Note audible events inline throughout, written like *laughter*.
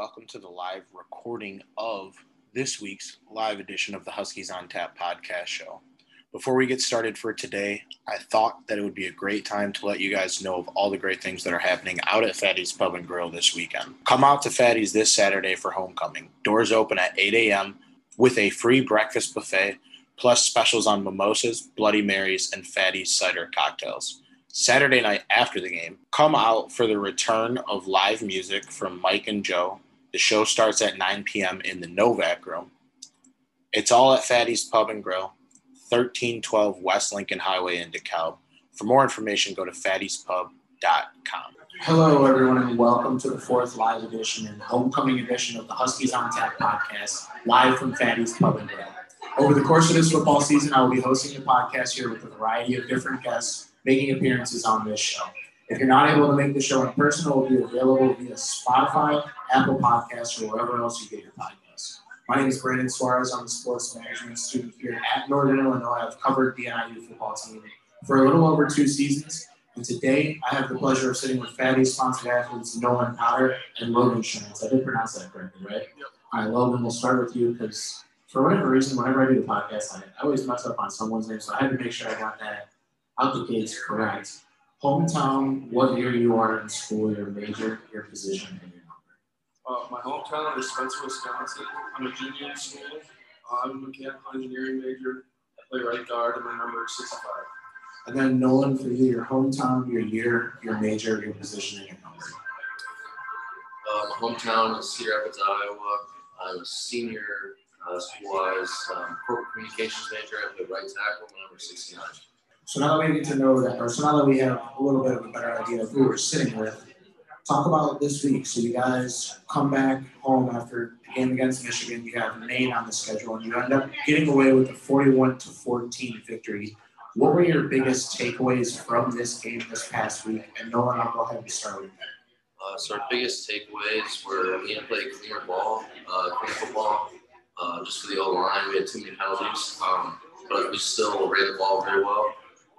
Welcome to the live recording of this week's live edition of the Huskies on Tap podcast show. Before we get started for today, I thought that it would be a great time to let you guys know of all the great things that are happening out at Fatty's Pub and Grill this weekend. Come out to Fatty's this Saturday for homecoming. Doors open at 8 a.m. with a free breakfast buffet, plus specials on mimosas, Bloody Marys, and Fatty's cider cocktails. Saturday night after the game, come out for the return of live music from Mike and Joe. The show starts at 9 p.m. in the Novak Room. It's all at Fatty's Pub and Grill, 1312 West Lincoln Highway in DeKalb. For more information, go to fattyspub.com. Hello, everyone, and welcome to the fourth live edition and homecoming edition of the Huskies on Tap podcast, live from Fatty's Pub and Grill. Over the course of this football season, I will be hosting a podcast here with a variety of different guests making appearances on this show. If you're not able to make the show in person, it will be available via Spotify, Apple Podcasts, or wherever else you get your podcasts. My name is Brandon Suarez. I'm a sports management student here at Northern Illinois. I've covered the NIU football team for a little over two seasons. And today, I have the pleasure of sitting with Fatty sponsored athletes Nolan Potter and Logan Schmitz. I did pronounce that correctly, right? Yep. All right, Logan, we'll start with you because for whatever reason, whenever I do the podcast, I, I always mess up on someone's name. So I had to make sure I got that out the gates correct. Hometown, what year you are in school, your major, your position, and your. Uh, my hometown is Spencer, Wisconsin. I'm a junior in school. Uh, I'm a mechanical engineering major. I play right guard, and my number is 65. And then Nolan, for you, your hometown, your year, your major, your position, and your number. Uh, my hometown is Cedar Rapids, Iowa. I'm a senior uh, school-wise um, corporate communications major. I play right tackle, my number 69. So now that we get to know that, or so now that we have a little bit of a better idea of who we're sitting with, talk about this week. So you guys come back home after the game against Michigan. You have Maine on the schedule, and you end up getting away with a 41 to 14 victory. What were your biggest takeaways from this game this past week? And Nolan, I'll go ahead and start with that. Uh, so our biggest takeaways were we didn't play cleaner ball, uh, clean football. Uh, just for the O line, we had too many penalties, um, but we still ran the ball very well.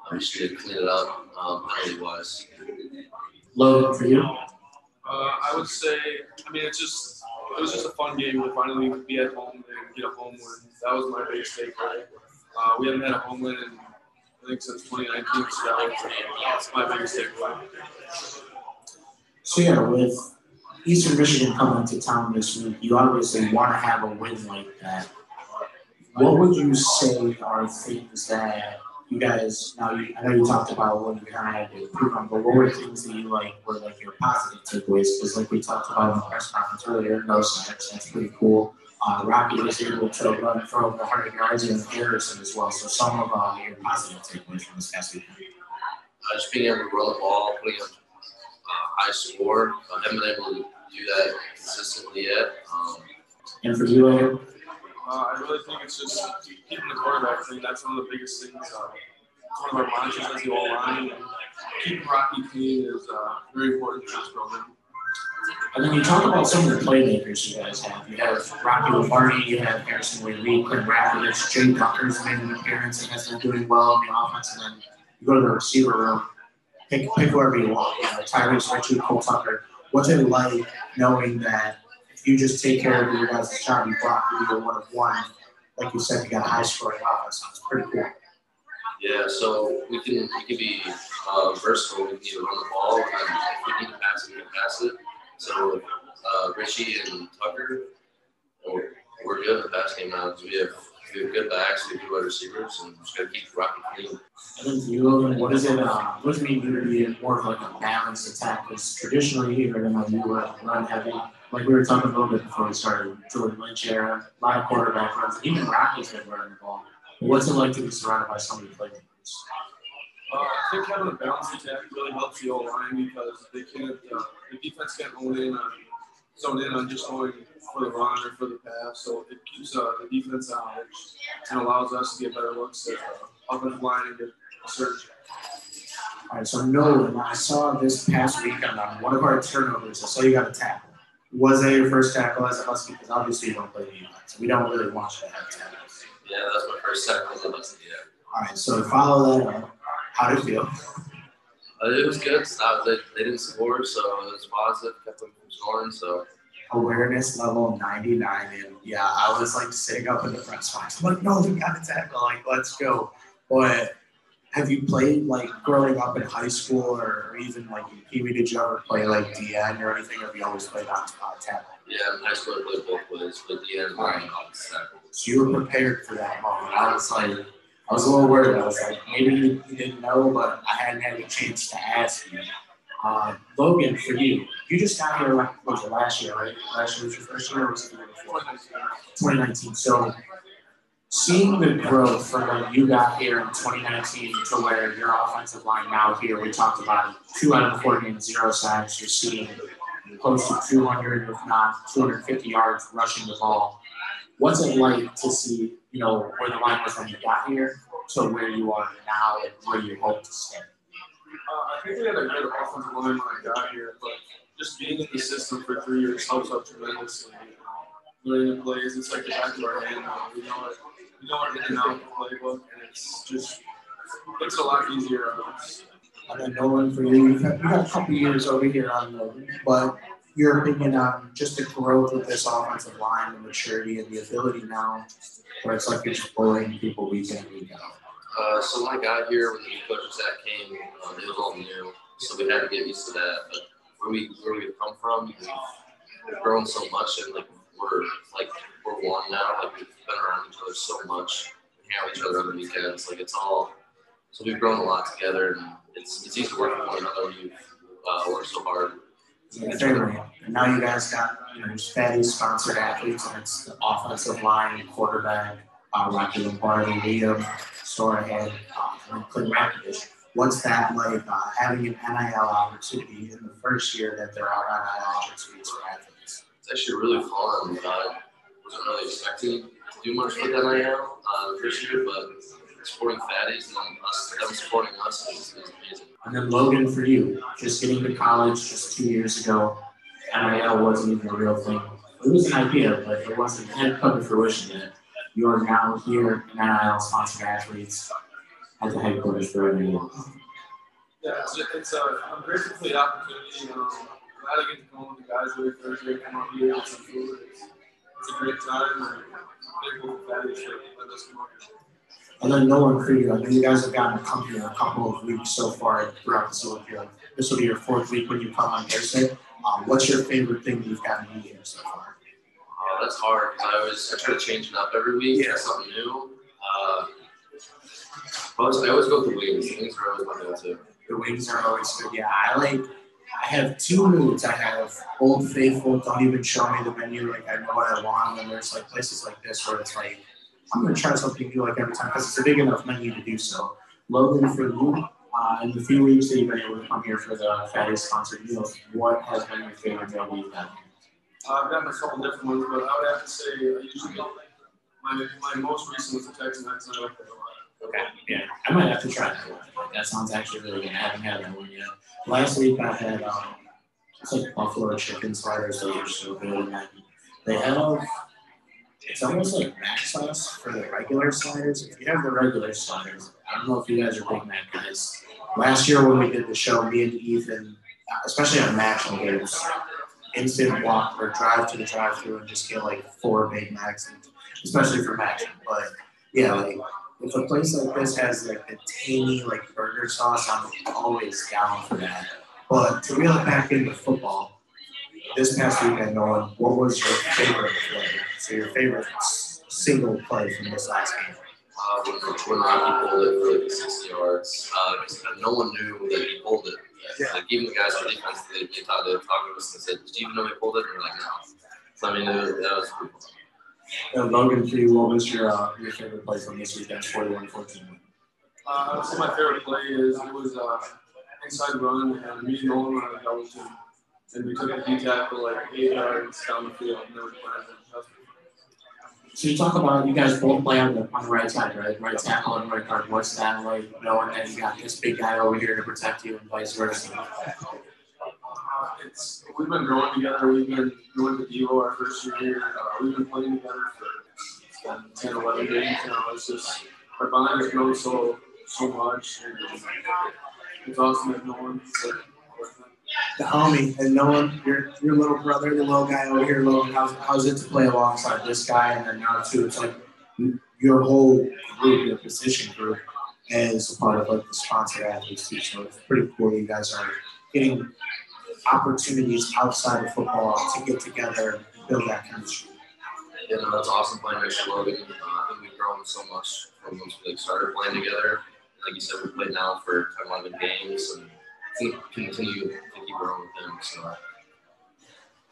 I'm just going to clean it up um, penalty wise. Logan, for you? Uh, I would say, I mean, it's just, it was just a fun game to finally be at home and get a home win. That was my biggest takeaway. Uh, we haven't had a home win in, I think, since 2019, so that that's my biggest takeaway. So, yeah, with Eastern Michigan coming to town this week, you obviously want to have a win like that. What would you say are things that you guys now you, I know you talked about what you kind of had to improve on, but what were things that you like were like your positive takeaways? Because like we talked about in the press conference earlier, no sacks, that's pretty cool. Uh, Rocky was able to run for over 100 yards and Harrison as well. So some of uh, your positive takeaways from this past weekend. Uh, just being able to roll the ball, putting up uh, high score. I haven't been able to do that consistently yet. Um, and for you? Uh, I really think it's just keeping the quarterback clean. That's one of the biggest things. Uh, one of our mantras as the O line. Keeping Rocky clean is uh, very important for this program. And then you talk about some of the playmakers you guys have. You have Rocky Lombardi, you have Harrison Waylee, Clint Ratkovich, Jay Ducker's made an appearance and has been doing well in the offense. And then you go to the receiver room, pick, pick whoever you want. You know, Tyrice Richie, Cole Tucker. What's it like knowing that you just take care of your guys' job. You block either one of one. Like you said, you got a high scoring offense. So it's pretty cool. Yeah, so we can we can be uh, versatile. We can either run the ball, and if we need to pass it, we can pass it. So uh, Richie and Tucker, we're good in the pass game now. We have we have good backs, we have good wide receivers, and just got to keep rocking clean. And then for you, Logan, what is it? Uh, what does it mean to be more of like a balanced attack? Because traditionally, here, you know, you were run heavy like we were talking a little bit before we started, Jordan Lynch era, a lot of quarterback runs. Even Rocky's been running the ball. What's it like to be surrounded by so many playmakers? Uh, I think having a balanced attack really helps the O line because they can't, uh, the defense can't hold in on, zone in on just going for the run or for the pass. So it keeps uh, the defense out and allows us to get better looks at the offensive line and get a surge. All right, so Nolan, I saw this past weekend on one of our turnovers. I saw you got a tackle was that your first tackle as a Husky? Because obviously you don't play the line, so we don't really want you to have tackles. Yeah, that's my first tackle as a Husky. Yeah. All right, so follow that up, how did it feel? Uh, it was good. Uh, they, they didn't score, so it was positive. Kept them from scoring, so awareness level 99 and yeah i was like sitting up in the press box I'm like no they got to tackle like let's go but have you played like growing up in high school or even like in Pee did you ever play like DN or anything or have you always played on uh, tackle? Yeah, in high school I played both ways, but DN right. on tackle. So you were prepared for that moment. I was like I was a little worried. I was like, maybe you didn't know, but I hadn't had a chance to ask you. Uh, Logan, for you, you just got here like was it last year, right? Last year was your first year, or was it the year before? 2019? So seeing the growth from when you got here in 2019 to where your offensive line now here, we talked about two out of four games, zero sacks. You're seeing close to 200, if not 250 yards rushing the ball. What's it like to see, you know, where the line was when you got here to where you are now and where you hope to stay? Uh, I think we had a good offensive line when I got here, but just being in the system for three years helps out tremendously. Learning the plays, it's like the back of our hand. We know it, we know it in and out the playbook, and it's just makes it a lot easier on us. And then Nolan, for you, you've got, you've got a couple years over here on the, but your opinion on just the growth of this offensive line, the maturity, and the ability now, where it's like you're just bullying people week in week out. Uh, so when I got here, when the new coaching staff came, um, it was all new, so we had to get used to that. But where we where we come from, we've, we've grown so much, and like we're like we're one now. Like we've been around each other so much, hang out with each other on the weekends. Like it's all so we've grown a lot together, and it's it's easy to work with one another when you've uh, worked so hard. And now you guys got you know Fatty sponsored athletes, and it's the offensive line, quarterback, uh, Rocky Lombardi, Liam, Storehead, uh, and Clint Ratkovich. What's that like uh, having an NIL opportunity in the first year that there are NIL opportunities for athletes? It's actually really fun. Uh, wasn't really expecting do much with NIL uh, first year, but supporting Fatties and us, them supporting us is, is amazing. And then Logan, for you, just getting to college just two years ago, NIL wasn't even a real thing. It was an idea, but it wasn't. It hadn't come to fruition yet you are now here in NIL sponsored athletes at the headquarters for every year. Yeah, it's, it's a, I'm grateful for the opportunity. Um, I'm glad I get to come with the guys every Thursday, come out here, get some food. It's, a great time. And grateful for that for us come out here. And then Nolan for you, I know you guys have gotten to come here a couple of weeks so far throughout the school year. This will be your fourth week when you come on Thursday. Um, what's your favorite thing you've gotten to here so far? Yeah, that's hard because I always I try to change it up every week, yeah. something new. Uh, I always, I always go with the wings. The wings are always my go-to. The wings are always good. Yeah, I like. I have two moods. I have Old Faithful. Don't even show me the menu. Like I know what I want. And then there's like places like this where it's like I'm gonna try something new like every time because it's a big enough menu to do so. Logan, for you, uh, in the few weeks that you've been able to come here for the Fatty sponsored meals, what has been your favorite meal you've had? Uh, I've gotten a couple different ones, but I would have to say I usually don't my my most recent was the Texan I like that. Okay, yeah, I might have to try that one. That sounds actually really good. I haven't had that one yet. Last week I had um, it's like buffalo chicken sliders. Those are so good. They have it's almost like mac sauce for the regular sliders. If you have the regular sliders, I don't know if you guys are big Mac guys. Last year when we did the show, me and Ethan, especially on national games, instant walk or drive to the drive through and just get like four Big Macs, especially for Mac. But yeah, like if a place like this has like a tangy like burger sauce, I'm always down for that. But to reel it back into football, this past weekend, Nolan, what was your favorite play? So your favorite single play from this last game? Uh, when, when Rocky pulled it for like 60 yards, uh, no one knew that he pulled it. Yeah. Like even the guys on defense, they, they talked, they talked to us and said, "Did you even know he pulled it?" And we're like, "No." So I mean, it was, that was pretty cool. And Logan, for you, what was your uh, your favorite play from this weekend, 41-14? Uh, so my favorite play is it was uh, inside run and me and Nolan were on a double team, and we took a D tackle like eight yards down the field, and they were playing so you talk about you guys both play on the on the right side, right? Right tackle and right guard. What's that like knowing that you got this big guy over here to protect you and vice versa? It's we've been growing together. We've been going to Devo our first year here. Uh, we've been playing together for 10, 11 games now. It's just our bond has grown so so much. And it's awesome that no one. The homie and Nolan, your your little brother, the little guy over here, little How's how's it to play alongside this guy? And then now too, it's like your whole group, your position group, as a part of like the sponsor athletes too. So it's pretty cool. You guys are getting opportunities outside of football to get together, and build that chemistry. Yeah, no, that's awesome playing next to Logan. I think we've grown so much from once we like, started playing together. Like you said, we played now for 11 games and continue to keep growing with him. So.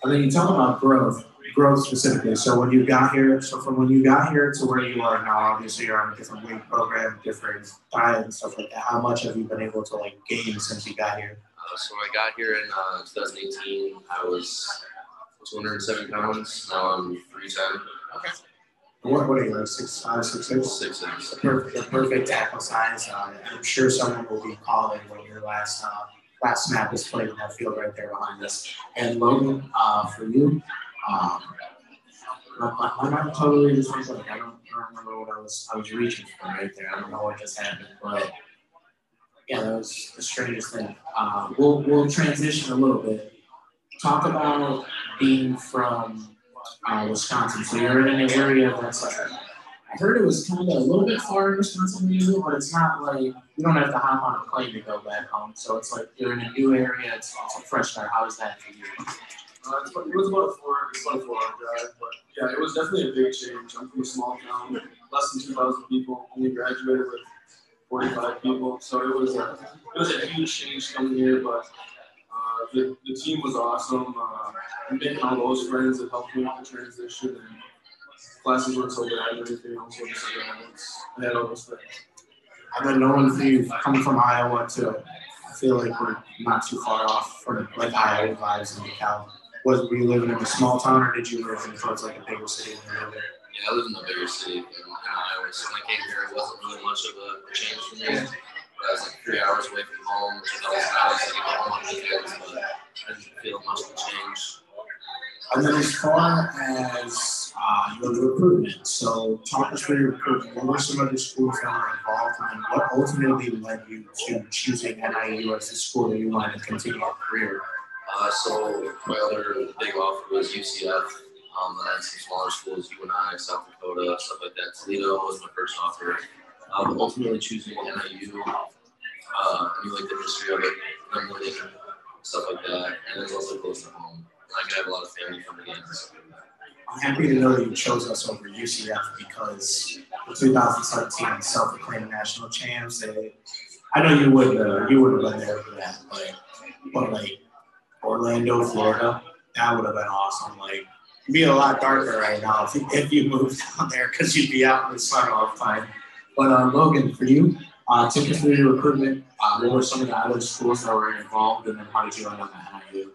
And then you talk about growth, growth specifically. So when you got here, so from when you got here to where you are now, obviously you're on a different weight program, different diet and stuff like that. How much have you been able to like gain since you got here? Uh, so when I got here in uh, 2018, I was 207 pounds. Now I'm 310. Okay. What, what are you, like six five, six six? Six six. The perfect, the perfect tackle size. Uh, I'm sure someone will be calling when your last uh, last snap is played in that field right there behind us. And Logan, uh, for you, um, my, my mind totally just went like I don't, I don't remember what I was I was reaching for right there. I don't know what just happened, but yeah, that was the strangest thing. Uh, we'll we'll transition a little bit. Talk about being from uh, Wisconsin. So you're in an area that's like, I heard it was kind of a little bit far in Wisconsin live, but it's not like you don't have to hop on a plane to go back home. So it's like you're in a new area. It's, it's a fresh start. How is that for you? Uh, it was about a four, it's about a four hour drive, but yeah, it was definitely a big change. I'm from a small town, less than 2,000 people. Only graduated with 45 people, so it was a it was a huge change coming here. But uh, the, the team was awesome. Uh, making all those friends that helped me with the transition, and classes weren't so bad, and everything else wasn't so I had all those friends. And then knowing for you coming from Iowa too, I feel like we're not too far off from like Iowa vibes in DeKalb. Was were you living in a small town or did you live in towards like a bigger city? Yeah, I live in a bigger city in Iowa, so when I came here, it wasn't really much of a, change for me. I was like three hours away from home, which is always nice. I could go home on weekends, but I didn't feel much of a change. And then as far as uh, your recruitment, so talk us through your recruitment. What were some of the schools that were involved and what ultimately led you to choosing NIU as the school that you wanted to continue your career? Uh, so my other big offer was UCF. Um, then I had some smaller schools, UNI, South Dakota, stuff like that. Toledo was my first offer. Um, ultimately choosing NIU. Uh, I knew like the history of it, them winning, stuff like that, and it's also close to home. I have a lot of family the games. I'm happy to know that you chose us over UCF because the 2017 self-proclaimed national champs. They, I know you would uh, you would have been there for that, but but like Orlando, Florida, that would have been awesome. Like be a lot darker right now if you, if you moved *laughs* down there because you'd be out in the sun all the time. But uh, Logan, for you, uh, your recruitment. Uh, what were some of the other schools that were involved, and then how did you end up at NIU?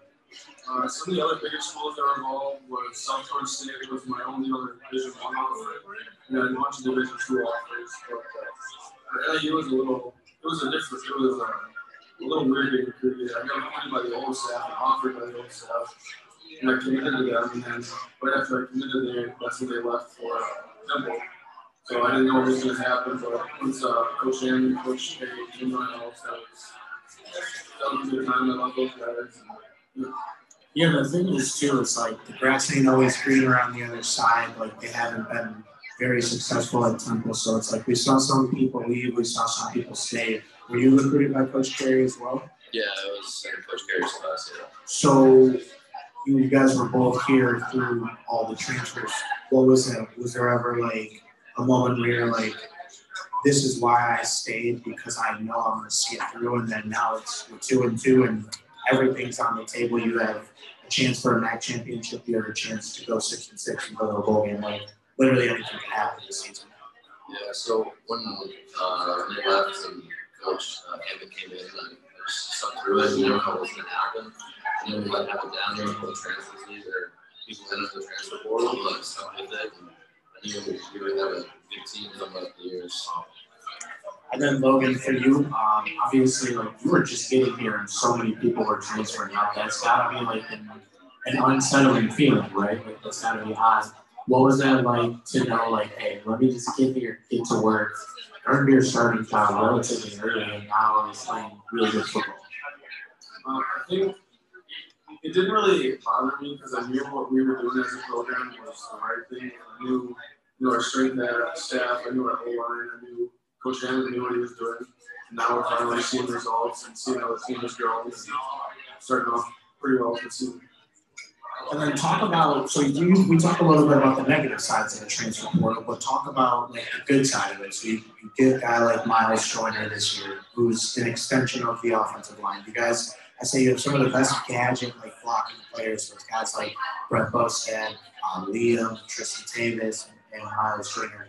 Uh, some of the other bigger schools that were involved was South Florida State. Was my only other Division One offer. And I a of Division Two offers, but uh, NIU was a little. It was a different. It was uh, a little weird getting recruited. I got appointed by the old staff offered by the old staff, and I committed to them. And then right after I committed there, that's when they left for uh, Temple. So I didn't know what was going to happen, but once uh, Coach Andy, Coach Hay, Jim Reynolds, that was that was a good time. I love those guys. And, yeah. Yeah, the thing is too, it's like the grass ain't always green around the other side. Like they haven't been very successful at Temple, so it's like we saw some people leave, we saw some people stay. Were you recruited by Coach Carey as well? Yeah, it was in Coach Carey's class. Yeah. So you guys were both here through all the transfers. What was it? Was there ever like a moment where you're like, this is why I stayed because I know I'm going to see it through, and then now it's two and two, and everything's on the table. You have a chance for a MAC championship. You have a chance to go six and six and go to a bowl game. Like literally anything can happen this season. Yeah, so when uh, they left and Coach uh, came in, I just stuck through it. You never know what's going to happen. And then we let it happen down there for the transfer league or people enter the transfer portal, but stuck with it. And I knew we would have a good team coming up the years. So. And then Logan, for you, um, obviously, like you were just getting here, and so many people were transferring out. That's gotta be like an, an unsettling feeling, right? Like that's gotta be odd. What was that like to know, like, hey, let me just get here, get to work, earned your starting job relatively early and now is playing really good football? Uh, I think it didn't really bother me because I knew what we were doing as a program was the right thing. I knew, you know, our strength staff, I knew our whole line, I knew Coach Hammock knew what he was doing. And now we're finally seeing results and seeing how the team is growing and starting off pretty well for season. And then talk about so you we talk a little bit about the negative sides of the transfer portal, but talk about like the good side of it. So you, you get a guy like Miles Joyner this year, who's an extension of the offensive line. You guys, I say you have some of the best gadget like blocking players with guys like Brett Bostad, uh, Liam, Tristan Tavis, and, and Miles Joyner.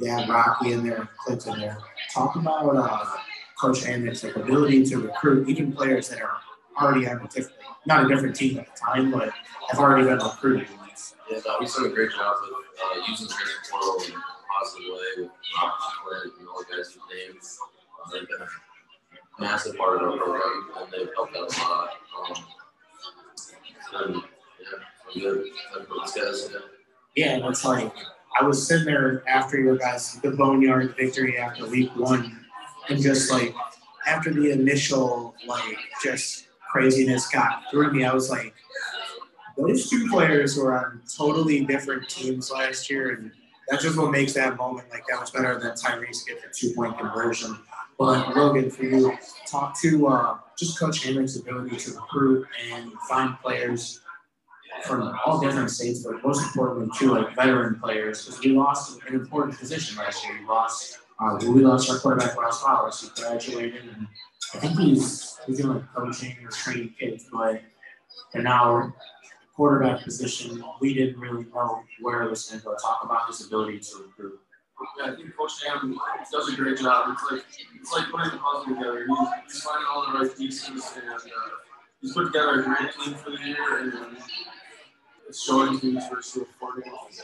Yeah, Rocky in there, Clinton there. Talk about uh, Coach Hammock's like ability to recruit even players that are already on a different, not a different team at the time, but have already been recruited. Yeah, no, he's done a great job of uh, using the portal in a positive way with Rob Clint and all the guys you named. Uh, they've been massive part of our program and they've helped out a lot. Um, and, yeah, I'm good. I'm good guys. Yeah. Yeah, it's like I was sitting there after your guys the Boneyard victory after week one, and just like after the initial like just craziness got through me, I was like, those two players were on totally different teams last year, and that's just what makes that moment like that much better than Tyrice get the two point conversion. But Logan, for you, talk to uh, just Coach Hammock's ability to recruit and find players from all different states, but most importantly, too, like veteran players, because we lost an important position last year. We lost, uh, we lost our quarterback Ross Wallace, who graduated, and I think he's he's doing like coaching or training kids, but and now quarterback position, we didn't really know where it was going to go. Talk about his ability to recruit. Yeah, I think Coach Ham does a great job. It's like it's like putting the puzzle together. He's, he's finding all the right pieces, and uh, he's put together a great team for the year, and it's showing these first four games.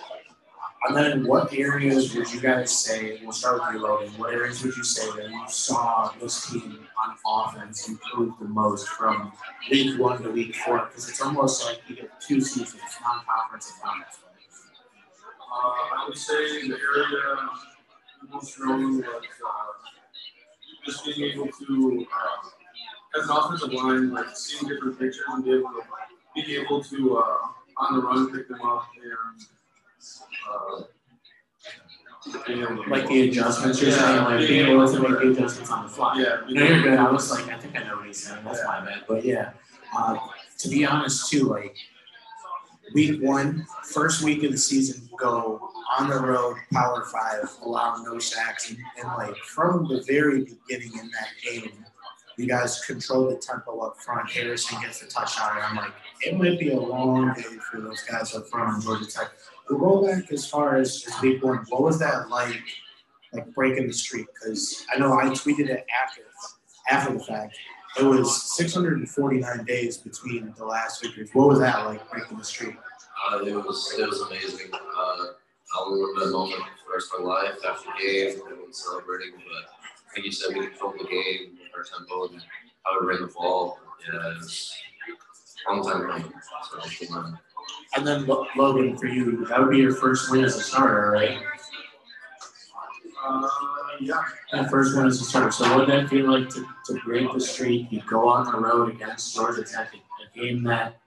And then what areas would you guys say, we'll start with Logan, what areas would you say that you saw this team on offense improve the most from week one to week four? Because it's almost like you get two seasons, non-conference and conference. Uh, I would say in the area most growing was uh, just being able to, uh, as an offensive line, like seeing different pictures and be able to, be able to uh, on the run pick them up and uh, like the adjustments you're saying, like being able to make the adjustments on the fly. Yeah, no, you're good. I was like, I think I know what he's saying. That's my bad. But yeah, uh, to be honest too, like week one, first week of the season, go on the road, power five, allow no sacks, and, and like from the very beginning in that game, you guys control the tempo up front. Harrison gets the touchdown, and I'm like, it might be a long day for those guys up front on Georgia Tech. Go back as far as, as week one. What was that like, like breaking the streak? Because I know I tweeted it after after the fact. It was 649 days between the last victories. What was that like breaking the streak? Uh, it was it was amazing. Uh, I'll remember that moment for the rest of my life after the game, everyone celebrating. But I like you said, we controlled the game our tempo and how we ran the ball. Yeah, it was a long time coming. So, and then Logan, for you, that would be your first win as a starter, right? Yeah. And first one is a starter. So what did that feel like to, to break the streak? You go on the road against Georgia Tech, a game that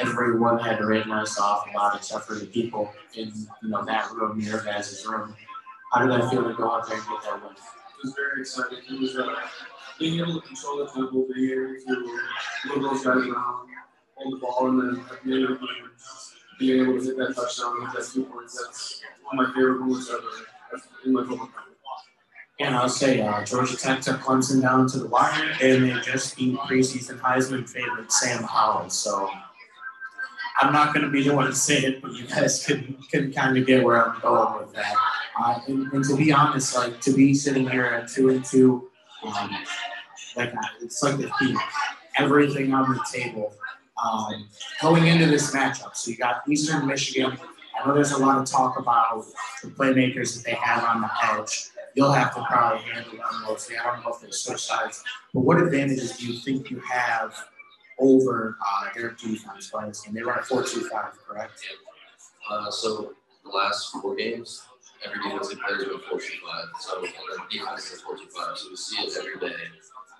everyone had written us off about, except for the people in you know that room, near guys' room. How did that feel to go out there and get that win? It was very exciting. It was uh, being able to control the tempo, being able to move those guys around, hold the ball, and then at of the game, being able to hit that touchdown hit that two points. That's one of my favorite moments ever And I'll say uh, Georgia Tech took Clemson down to the wire, and they just beat preseason Heisman favorite Sam Howell. So I'm not going to be the one to say it, but you guys *laughs* can can kind of get where I'm going with that. Uh, and, and, to be honest, like to be sitting here at two and two, um, like it's like the team, everything on the table um, going into this matchup. So you got Eastern Michigan. Know there's a lot of talk about the playmakers that they have on the edge. You'll have to probably handle them mostly. I don't know if they switch sides, but what advantages do you think you have over uh, their defense playing this game? They run a 4-2-5, correct? Uh, so the last four games, every defensive player is going 4 5. So the defense is 4 5. So we see it every day.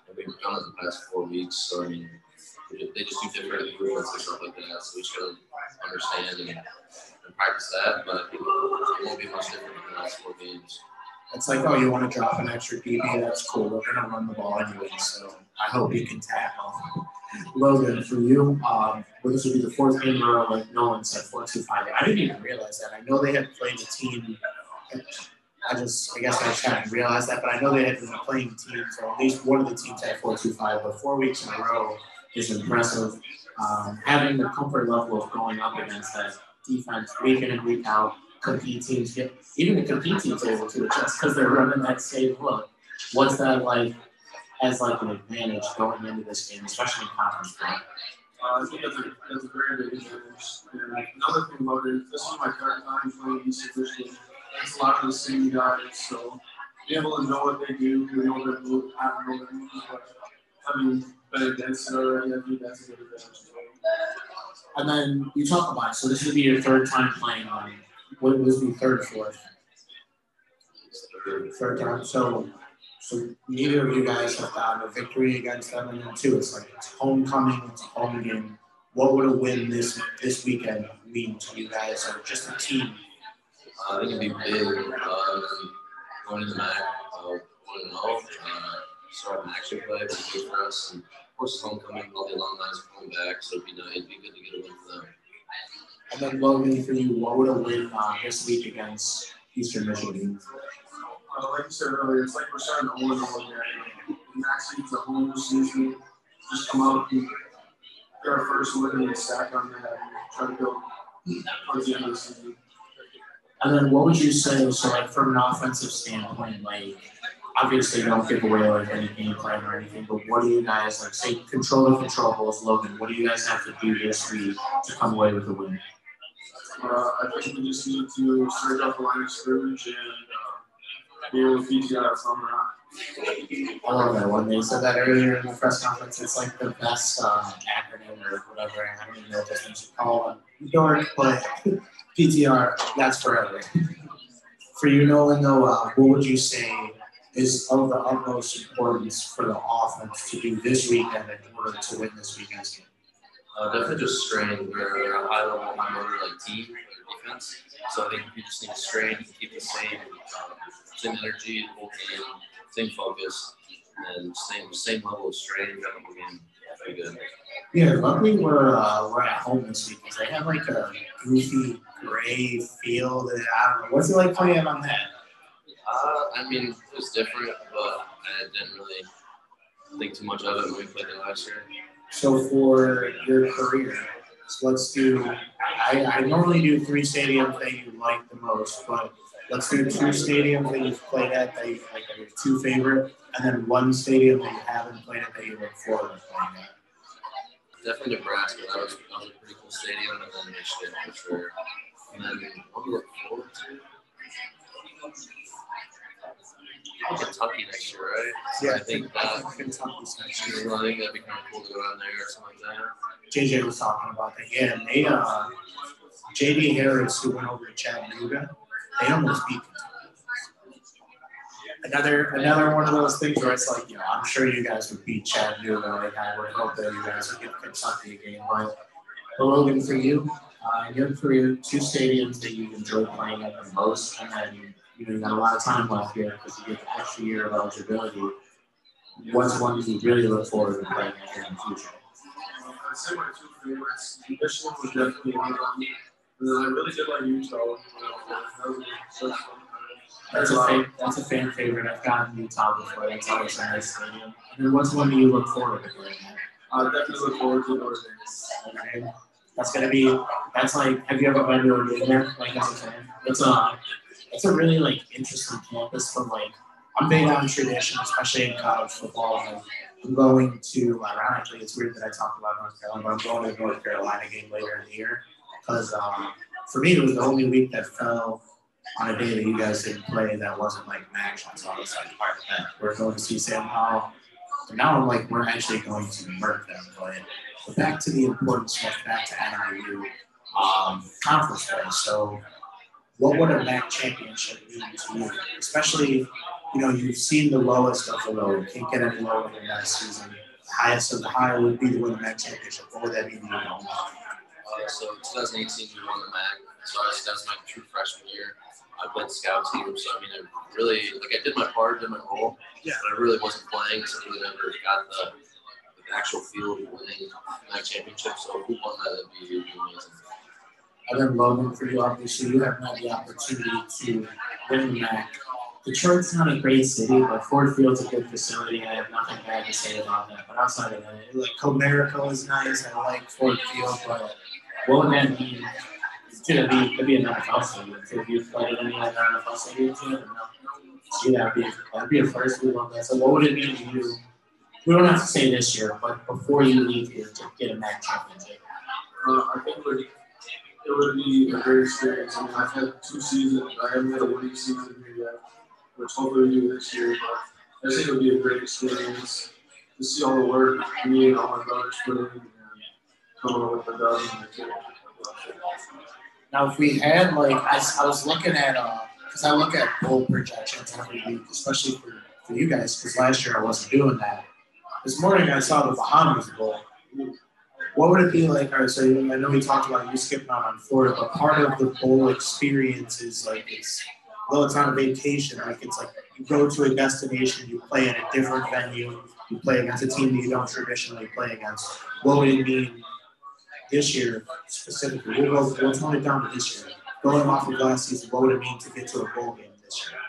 And we've done it the past four weeks. So I mean, they just do different movements and stuff like that. So we just gotta understand and, and practice that. But it won't be much different in the last four games. It's like, oh, you want to drop an extra DB? That's cool. We're gonna run the ball anyway, so I hope you can tackle. Logan, for you, um, well, this would be the fourth game in a row, like no one said four two five. I didn't even realize that. I know they had played a team. I just, I guess I just hadn't realized that, but I know they had been playing teams, or at least one of the teams had four two five. But four weeks in a row is impressive. Um, having the comfort level of going up against that defense week in and week out, compete teams get even the compete teams able to adjust because they're running that same look. What's that like as like an advantage going into this game, especially in conference play? Uh, I think that's a, that's a very big advantage. And another thing about it, this is my third time playing Eastern Michigan. It's a lot of the same guys, so be able to know what they do, we know their move, have know their but having been against it already, I think that's a good advantage. And then you talk about it. so this would be your third time playing on it. what was the third fourth? Third time. So so neither of you guys have gotten a victory against them and then two. It's like it's homecoming, it's a home game. What would a win this this weekend mean to you guys or just a team? Uh, I think it'd be big. Um, going in the MAC, uh, one and zero. Uh, start an action play would be good for us. And of course, it's homecoming. All the alumni are coming back, so it'd be nice. It'd be good to get a win for them. And then Logan, for you, what would a win uh, this week against Eastern Michigan? Uh, like you said earlier, it's like we're starting to win all again. And actually, it's a home season. Just come out and get our first win and stack on that and try to go towards the end of the season. And then what would you say, so like from an offensive standpoint, like obviously don't give away like any game plan or anything, but what do you guys like say control the controllables, Logan, what do you guys have to do this week to come away with a win? Uh, I think we just need to start off the line of scrimmage and uh, be able to PTI from around. I love that one. They said that earlier in the press conference. It's like the best uh, acronym or whatever. I don't even know what things are called. Dork, but PTR, that's forever. For you, Nolan, though, uh, what would you say is of the utmost importance for the offense to do this weekend in order to win this weekend's game? Uh, definitely just strain. A high level, high motor like team, defense. So I think you just need to strain keep the same um, same energy the whole game, same focus, and same same level of strain throughout the whole game. Very good. Yeah, luckily we're uh, we're at home this week because they have like a goofy gray field. And I don't know what's it like playing on that. Uh, I mean, it was different, but I didn't really think too much of it when we played it last year. So for your career, so let's do. I, I normally do three stadiums that you like the most, but let's do two stadiums that you've played at that you like are your two favorite, and then one stadium that you haven't played at that you look forward to playing at. Definitely Nebraska. That was, that was a pretty cool stadium, and then Michigan for sure. And then what do we look forward to? Kentucky next year, right? So I think that Kentucky's next year. you I think that'd be kind of cool to go down there or something like that. JJ was talking about that. Yeah, and they uh, JD Harris, who went over to Chattanooga, they almost beat Kentucky. Another another one of those things where it's like, you know, I'm sure you guys would beat Chattanooga. Like I would hope that you guys would get Kentucky again. But, Logan, for you, uh, in your career, two stadiums that you enjoy playing at the most, and then you know you got a lot of time left here because you get the extra year of eligibility. What's one you really look forward to playing at here in the future? I'd say my two favorites. Michigan was definitely one of them. And then I really did like Utah. You know, that was. That's a fan, that's a fan favorite. I've gotten Utah before. That's always a nice stadium. And then what's one that you look forward to playing at? I definitely look forward to Notre Dame. Okay. That's gonna be. That's like. Have you ever been to a game there? Like as a fan, it's a. It's a really like interesting campus. From like, I'm big on tradition, especially in college football. And I'm going to. Ironically, it's weird that I talk about North Carolina, but I'm going to North Carolina game later in the year because um, for me it was the only week that fell on a day that you guys didn't play that wasn't like match. So I was like, all right, then we're going to see Sam Howell. And now I'm like, we're actually going to murk them. But, but back to the important stuff, back to NIU um, conference play. So what would a MAC championship mean to you? Especially, you know, you've seen the lowest of the low. You can't get any lower than that season. The highest of the high would be to win the MAC championship. What would that mean to you? Uh, so 2018 we won the MAC. So that was my true freshman year. I played scout team, so I mean, I really like I did my part, did my role, Yeah. but I really wasn't playing, so I really never got the, the actual feel of winning MAC championship. So who we won that, that'd be, it'd be amazing. And then Logan, for you, obviously, you haven't had the opportunity to the MAC. Detroit's not a great city, but Ford Field's a good facility. I have nothing bad to say about that. But outside of that, like Comerica is nice. I like Ford Field, but would that mean? To be to be an NFL stadium. To be played any other NFL stadium, too? No. See, that'd be that'd be a first. We love that. So, what would it mean to you? We don't have to say this year, but before you leave here to get a MAC championship. Uh, I think would, it would be a great experience. I mean, I've had two seasons. I haven't had a winning season here yet, which hopefully we do this year. But I think it would be a great experience to see all the work me and all my brothers put in and coming up with a dub. Now, if we had like, I, I was looking at, uh, because I look at goal projections every week, especially for, for you guys, because last year I wasn't doing that. This morning I saw the Bahamas Bowl. What would it be like? All right, so I know we talked about you skipping out on Florida, but part of the bowl experience is like it's, though it's not a vacation, like it's like you go to a destination, you play at a different venue, you play against a team that you don't traditionally play against. What would it mean this year specifically? We'll go, we'll tone it down to this year. Going off of last season, what would it mean to get to a bowl game this year?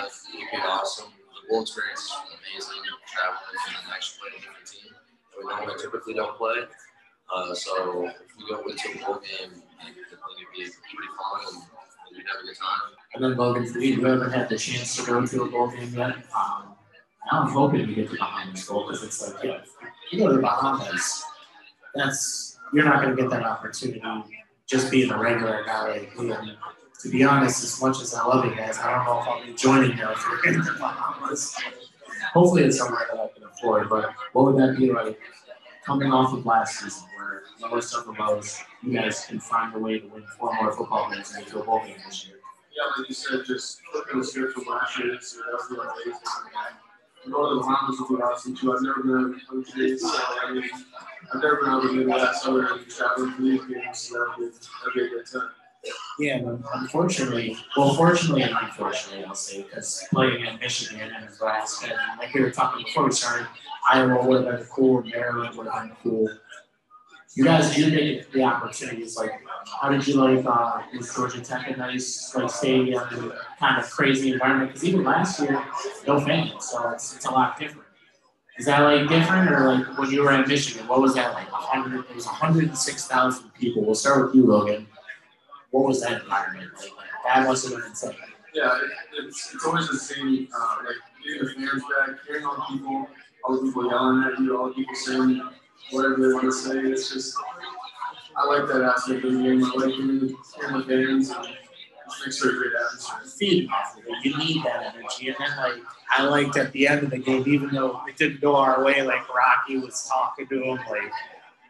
It'd be awesome. The bowl experience is amazing. Traveling and actually playing a different team that we normally typically don't play. Uh, so if we go into a bowl game, I think it'd be pretty fun and we'd have a good time. And then Logan, you haven't had the chance to go to a bowl game yet. Um, I'm hoping you get to Bahamas Bowl because it's like, yeah, you go to the Bahamas, that's you're not going to get that opportunity just being a regular guy. And to be honest, as much as I love you guys, I don't know if I'll be joining you if you're in the Bahamas. Hopefully, it's somewhere that I can afford. But what would that be like coming off of last season, where lowest of the lows, you guys can find a way to win four more football games and get to a bowl game this year? Yeah, like you said, just flipping the script from last year, this year, that would amazing. And going to the Bahamas would be awesome too. I've never been on days, so I mean, I've never been able to do that, going to traveling for these games, so be, that'd be a good time. Yeah, but unfortunately, well, fortunately and unfortunately, I'll say, because playing in Michigan and Nebraska, and like we were talking before we started, Iowa would have been cool, Maryland would have been cool. You guys did get the opportunities. Like, how did you like? Uh, was Georgia Tech a nice like stadium and kind of crazy environment? Because even last year, no fans, so it's it's a lot different. Is that like different, or like when you were in Michigan? What was that like? hundred? It was hundred and six thousand people. We'll start with you, Logan. What was that environment like? like that must have been insane. Yeah, it, it's, it's always the same, uh, like getting the fans back, hearing all the people, all the people yelling at you, all the people saying whatever they want to say. It's just, I like that aspect of the game. I like hearing, hearing the fans and makes for a great atmosphere. off of it. You need that energy. And then like I liked at the end of the game, even though it didn't go our way, like Rocky was talking to him, like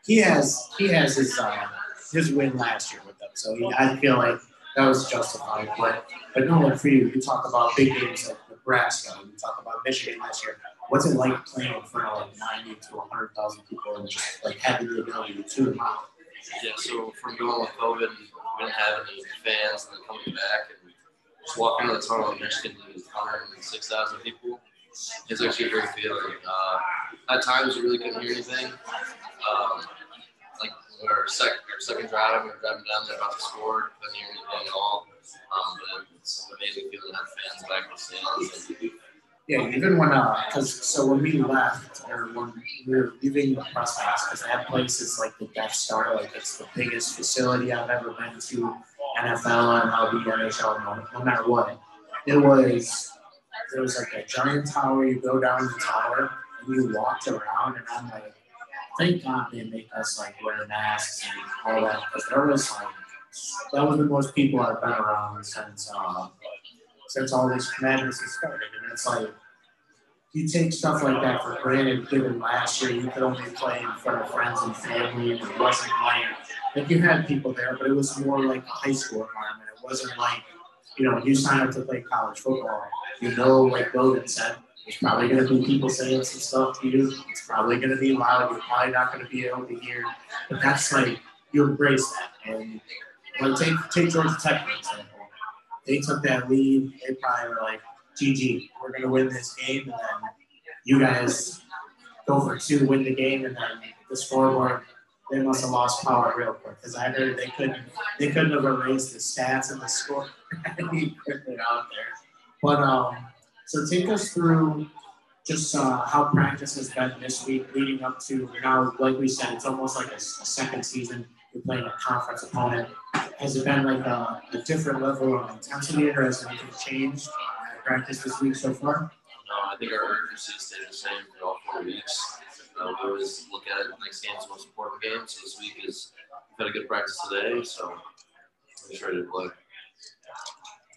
he has he has his uh, his win last year with them. So he, I feel like that was justified. But but no, like for you, you talk about big games like Nebraska, you talk about Michigan last year. What's it like playing in front of like ninety to hundred thousand people and just like having the ability to tune them out? Yeah, so from going with COVID, we didn't have any fans, and then coming back and just walking into the tunnel in Michigan to 106,000 people. It's actually a great feeling. Uh, at times, you really couldn't hear anything. Um, like our, sec- our second drive, we were driving down there about to score, couldn't hear anything at all. Um, but it's an amazing feeling to have fans back in the stands. And, Yeah, even when uh, because so when we left or when we were leaving the press box, because that place is like the Death Star, like it's the biggest facility I've ever been to, NFL, MLB, NHL, no, no matter what. It was there was like a giant tower. You go down the tower and you walked around, and I'm like, thank God they make us like wear masks and all that, because there was like that was the most people I've been around since uh, since all this madness has started. It's like, you take stuff like that for granted, given last year you could only play in front of friends and family, and it wasn't like, like you had people there, but it was more like a high school environment. It wasn't like you know, you sign up to play college football, you know, like Logan said, there's probably going to be people saying some stuff to you. It's probably going to be loud. You're probably not going to be able to hear. But that's like, you embrace that. And like, take, take Georgia Tech, for example. They took that lead. They probably were like, GG, we're going to win this game. And then you guys go for two, win the game, and then the scoreboard, they must have lost power real quick because I heard they couldn't they couldn't have erased the stats and the score *laughs* any quicker out there. But um, so take us through just uh, how practice has been this week leading up to now. Like we said, it's almost like a, a second season. You're playing a conference opponent. Has it been like a, a different level of intensity, or has anything changed practice this week so far? No, I think our urgency stayed the same for all four weeks. Uh, we always look at it next game's the most important game. So this week is we've had a good practice today, so I'm just ready to play.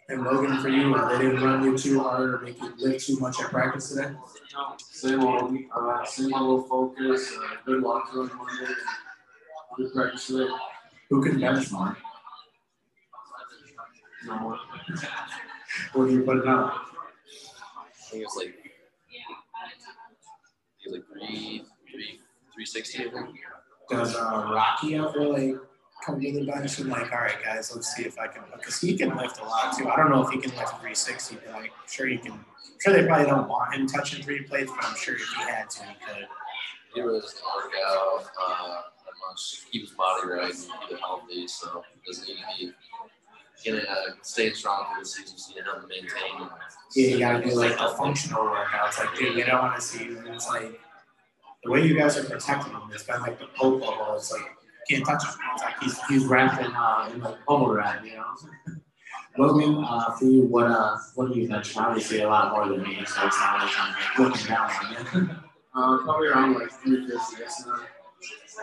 And Logan, for you, uh, they didn't run you too hard or make you lift too much at practice today? No, same old, uh, same level of focus, uh, good walkthrough on Monday, good practice today. Who can bench more? No, You put it out? I think it's like like three, three, three sixty. I think. Does uh, Rocky ever like come to the bench and like, all right, guys, let's see if I can, because he can lift a lot too. I don't know if he can lift 360, but I'm sure he can. I'm sure they probably don't want him touching three plates, but I'm sure if he had to, he could. He really doesn't work out uh, that much. Body right it healthy. So doesn't need to be getting uh, staying strong through the season. So you to maintain. Yeah, you gotta do like the functional workouts. Like, dude, we don't want to see. It's like the way you guys are protecting him. It's been like the Pope level. It's like can't touch him. It's like he's he's wrapped in uh, in like bubble wrap, you know. *laughs* Logan, uh, for you, what uh, what do you mention? Obviously, a lot more than me, so it's not like I'm looking down on you. *laughs* uh, probably around like 350. It's not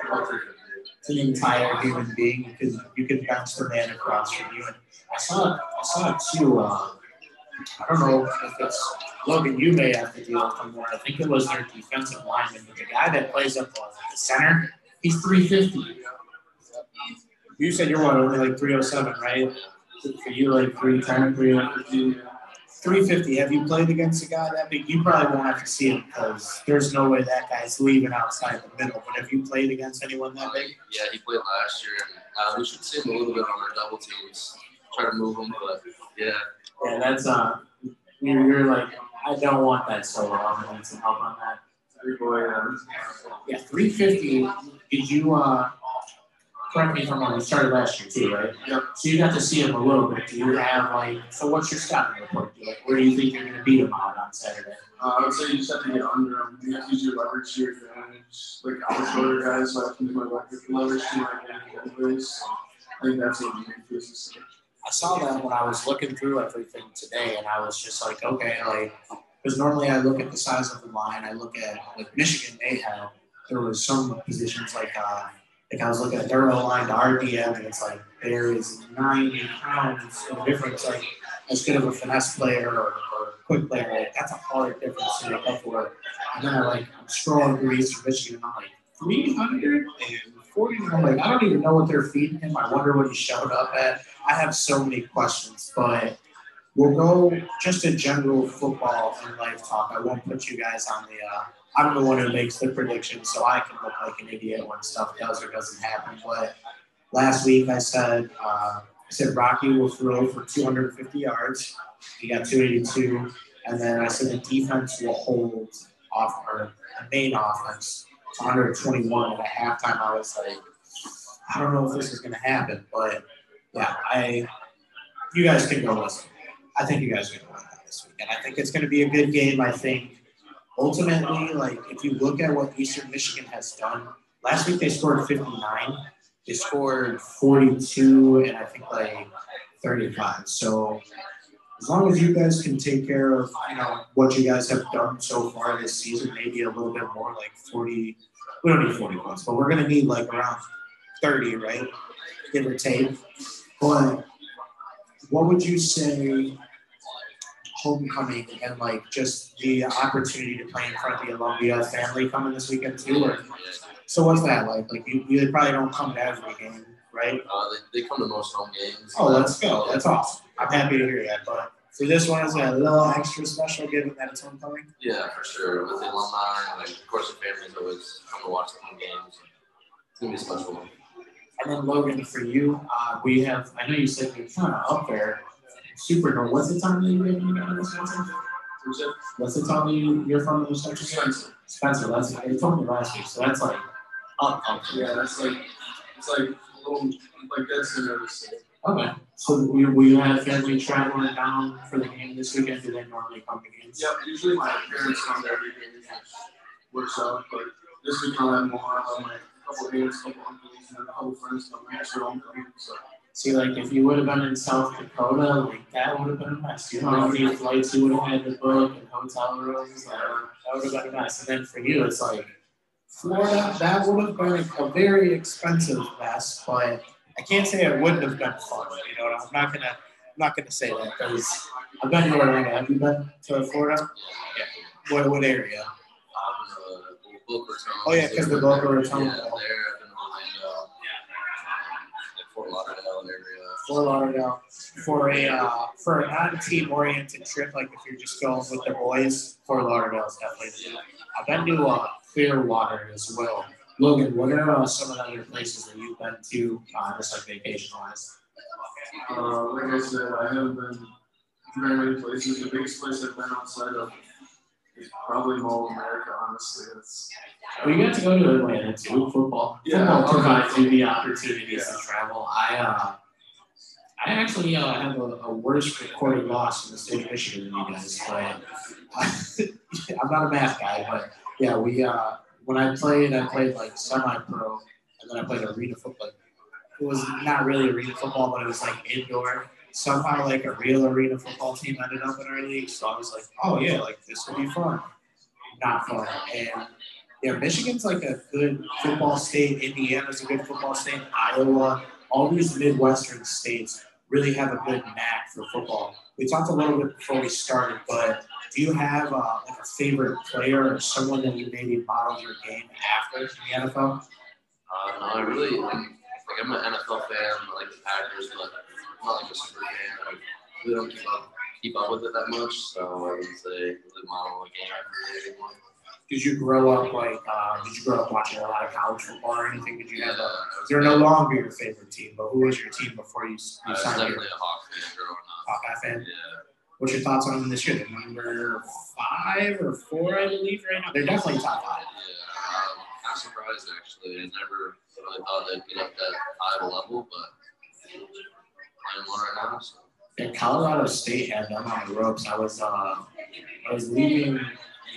about 350. It's an entire human being. You can you can bench the man across from you. And I saw I saw it too. Uh, I don't know if it's Logan. You may have to deal with him more. I think it was their defensive lineman, but the guy that plays up the, the center, he's 350. You said you're what, only like 307, right? For you, like 310, 350. 350. Have you played against a guy that big? You probably won't have to see him because there's no way that guy's leaving outside the middle. But have you played against anyone that big? Yeah, he played last year. Uh, we should see him a little bit on our double teams. Try to move him, but yeah. Yeah, that's uh, you're, you're like, I don't want that solo. I'm gonna need some help on that. Three boy, um, Yeah, 350. Did you uh? Correct me if I'm wrong. You started last year too, right? Yep. So you got to see him a little bit. Do you have like? So what's your scouting report? Do Like, where do you think you're gonna beat him out on Saturday? uh, I would say you just have to get under them. You have to use your leverage to your advantage. Like I'm a shorter guy, so I can use my leverage leverage to my advantage anyways. I think that's what you need to do. I saw that when I was looking through everything today, and I was just like, okay, like, because normally I look at the size of the line, I look at like Michigan, they have there was some positions like uh, like I was looking at their line to RDM, and it's like there is 90 pounds of difference. Like as good of a finesse player or, or quick player, like that's a hard difference to make up for. And then I like I'm scrolling through Eastern Michigan, and I'm like 340. And I'm like I don't even know what they're feeding him. I wonder what he showed up at. I have so many questions, but we'll go just a general football and life talk. I won't put you guys on the. Uh, I'm the one who makes the predictions, so I can look like an idiot when stuff does or doesn't happen. But last week I said uh, I said Rocky will throw for 250 yards. He got 282, and then I said the defense will hold off the main offense to 121. And at halftime, I was like, I don't know if this is going to happen, but yeah, I. You guys can go listen. I think you guys are going to win that this week, and I think it's going to be a good game. I think ultimately, like if you look at what Eastern Michigan has done, last week they scored 59. They scored 42 and I think like 35. So as long as you guys can take care of, you know, what you guys have done so far this season, maybe a little bit more, like 40. We don't need 40 points, but we're gonna need like around 30, right? Give or take. But what would you say homecoming and like just the opportunity to play in front of the Columbia family coming this weekend too? Or so what's that like? Like you, you probably don't come to every game, right? Uh, they, they come to most home games. Oh, let's go. That's awesome. I'm happy to hear that. But for this one, is a little extra special given that it's homecoming? Yeah, for sure. With the alumni, like, of course, the families always come to watch the home games. It's going to be a special one. And then Logan, for you, uh, we have. I know you said you're kind of up there, super north. What's the town that you live in again, Wisconsin? What's the town that you, you're from in Wisconsin? Spencer. Spencer. That's you told me last week, so that's like up, up. Yeah, that's like it's like a little like that's in every state. Okay. So we we have family traveling down for the game this weekend. Do they normally come to games? Yep, usually my parents come to every game, which works out. But this week I'll have more. I'll have my couple games, couple uncles, and a couple friends coming extra homecoming. So See, like if you would have been in South Dakota, like that would have been a mess. You know how many flights you would have had to book and hotel rooms. Like, that would have been a mess. And then for you, it's like Florida. That would have been a very expensive mess, but I can't say I wouldn't have been fun. You know, I'm not gonna, I'm not gonna say that because I've been to Orlando. Have you been to Florida? Yeah. What what area? Um, uh, Boca Raton. Oh, the Boca Raton. Yeah, there, in Orlando. Um, Fort Lauderdale area. Fort Lauderdale for a uh, for a non-team oriented trip, like if you're just going with the boys, Fort Lauderdale is definitely. I've been to uh, Clearwater as well. Logan, what are uh, some of the other places that you've been to, uh, just like vacation wise? uh, like I said, I haven't been to very many places. The biggest place I've been outside of is probably Mall of America. Honestly, it's We got to go to Atlanta too. Football, Yeah, football provides you the opportunities to travel. I uh, I actually uh, have a, a worse recorded loss in the state of Michigan than you guys, but *laughs* I'm not a math guy. But yeah, we uh, when I played, I played like semi-pro, and then I played arena football. It was not really arena football, but it was like indoor. Somehow, like a real arena football team ended up in our league, so I was like, oh yeah, like this will be fun. Not fun, and yeah, Michigan's like a good football state. Indiana's a good football state. Iowa, all these Midwestern states really have a good knack for football. We talked a little bit before we started, but do you have uh, like a favorite player or someone that you maybe modeled your game after in the NFL? Uh, no, I really like, like I'm an NFL fan. I like the Packers, but I'm not like a super fan. I really don't keep up keep up with it that much, so I wouldn't say really model a game after anymore. Did you grow up like? Uh, did you grow up watching a lot of college football or anything? Did you have a? They're no longer your favorite team, but who was your team before you, I you was signed your definitely a Hawk fan growing up. Hawkeye fan? Yeah. What's your thoughts on them this year? They're number five or four, I believe, right now. They're definitely top five. Yeah, um, of surprised actually. I never really thought they'd get up that high of a level, but playing one right now. So. And Colorado State had them on the ropes. I was uh, I was leaving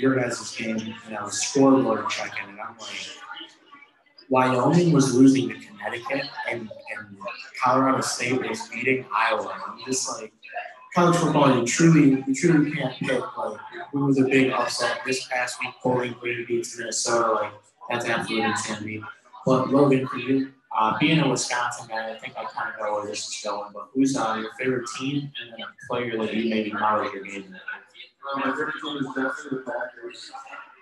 guys' game and I was scoreboard checking, and I'm like, Wyoming was losing to Connecticut, and, and Colorado State was beating Iowa. And I'm just like, college football, you truly, you truly can't pick like who was a big upset this past week. Bowling Green beats Minnesota, like that's absolute insanity. But Logan, for you, uh, being a Wisconsin guy, I think I kind of know where this is going. But who's uh, your favorite team and then a player that you maybe model your game? Uh, my favorite team is definitely the Packers.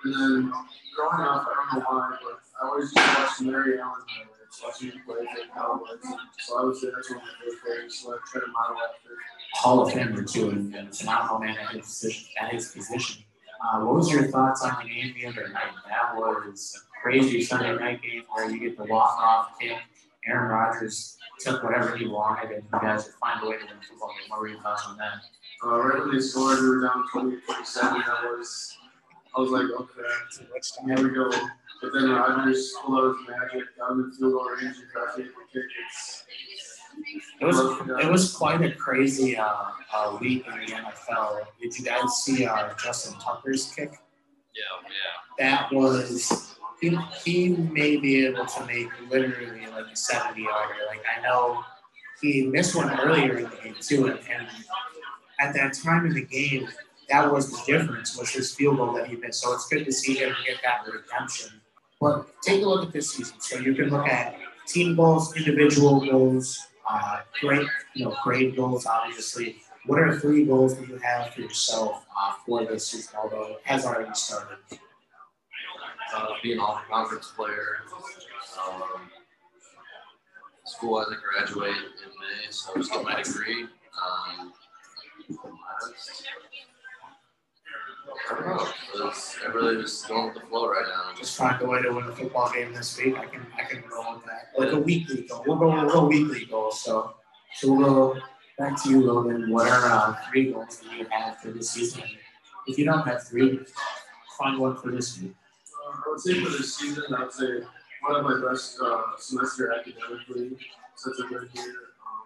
And then growing up, I don't know why, but I always used to watch Allen highlights, watching him play for the Cowboys. So I would say that's one of my favorite players. So I try to model after. Hall of Famer too, and, and phenomenal man at his position. At his position. Uh, what was your thoughts on the game the other night? That was a crazy Sunday night game where you get the walk off kick. Aaron Rodgers took whatever he wanted, and you guys would find a way to win football game. What were your thoughts on that? Uh, right when they scored, we were down 20 27. I was, I was like, okay, here we go. But then Rodgers pulled out his magic, got him in field goal range, and tried to take the kick. It was it was quite a crazy uh, uh, week in the NFL. Did you guys see uh, Justin Tucker's kick? Yeah, yeah. That was he, he may be able to make literally like a 70 yarder. Like I know he missed one earlier in the game too, and, and at that time in the game, that was the difference was his field goal that he missed. So it's good to see him get that redemption. But take a look at this season. So you can look at team goals, individual goals, uh, great, you know, grade goals, obviously. What are three goals that you have for yourself uh, for this season, although it has already started? Uh, being all conference player. Um, school wise, I graduate in May, so I just get my degree. Um, I don't know. I really just going with the flow right now. Just find a way to win a football game this week. I can I can roll with that. Like a weekly goal. We'll go we'll go weekly goals. So so we'll go back to you, Logan. What are uh, three goals that you have for this season? If you don't have three, find one for this week. Would say for this season, I would say one of my best uh, semester academically since I've been here. Um,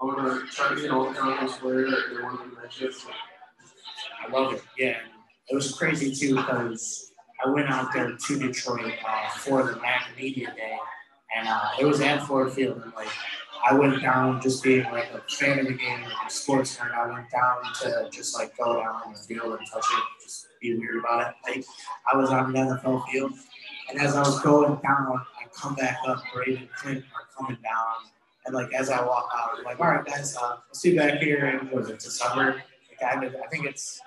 I want to try to be an all-conference player in one of the matches. I love it. Yeah, it was crazy too because I went out there to Detroit uh, for the MAC Media Day, and uh, it was at Ford Field. And like, I went down just being like a fan of the game, like a sports nerd. I went down to just like go down on the field and touch it, just be weird about it. Like, I was on the NFL field, and as I was going down, I come back up. Brady and Clint are coming down, and like as I walk out, I'm like, all right, guys, uh, we'll see you back here in was it December? Like, I, think it's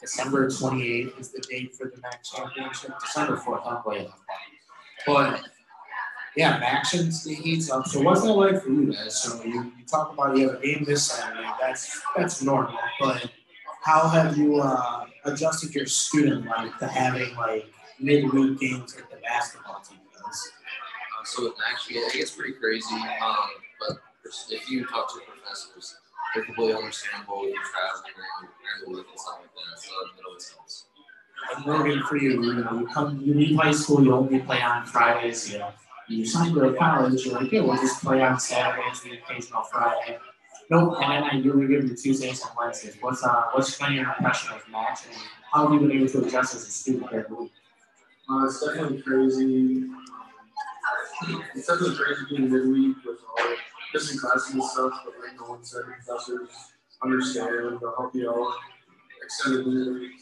December 28th is the date for the MAC championship. December 4th, I'm way off. But yeah, actions the heats up. So what's that like for you guys? So you, you talk about you have a game this Saturday. That's that's normal. But how have you uh, adjusted your student life to having like midweek games with the basketball team? Guys? Uh, so with actually, it gets pretty crazy. Um, but if you talk to professors, they're completely understandable with you traveling the week and stuff like that. So it always helps. And Morgan, for you, you know, you come, you leave high school, you only play on Fridays. You know, you sign to a college, you're like, yeah, we'll just play on Saturdays, the occasional Friday. And then I usually give you Tuesdays and Wednesdays. What's uh, what's kind of your impression of match, and how have you been able to adjust as a student the week? Uh, it's definitely crazy. It's definitely crazy being midweek with all the missing classes and stuff, but like no one said, professors understand, they'll help you out, extended midweek.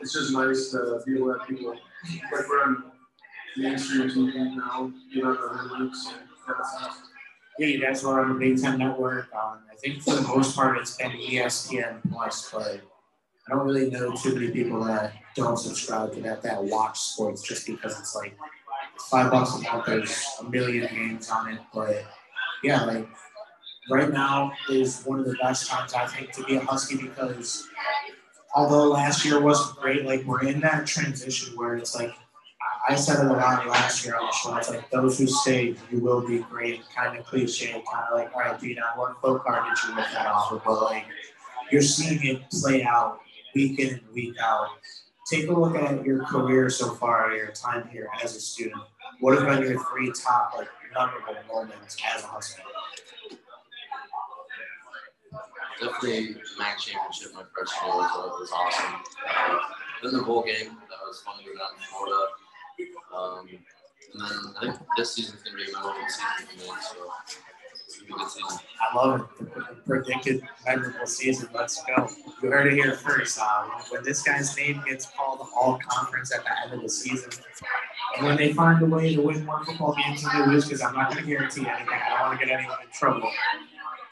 It's just nice to be able to have people like we're on mainstream TV now, you know, the midweeks and that's nice. Yeah, guys were on the Big Ten Network. Um, I think for the most part it's been ESPN Plus, but I don't really know too many people that don't subscribe to that that watch sports just because it's like five bucks a month. There's a million games on it, but yeah, like right now is one of the best times I think to be a Husky because although last year wasn't great, like we're in that transition where it's like I- said it a lot last year on the show. It's like those who stay, you will be great. Kind of cliche, kind of like, all right, Dina, what folk card did you look that off of? But like, you're seeing it play out week in and week out. Take a look at your career so far, your time here as a student. What have been your three top like memorable moments as a Husky? Definitely MAC championship my freshman year was, awesome. Uh, then the bowl game, that was fun to go down to Florida. Um, and then I think this season's going to be memorable season for so. I love it. Predicted memorable season. Let's go. You heard it here first. Uh, when this guy's name gets called all conference at the end of the season, and when they find a way to win more football games than they lose, because I'm not going to guarantee anything. I don't want to get anyone in trouble.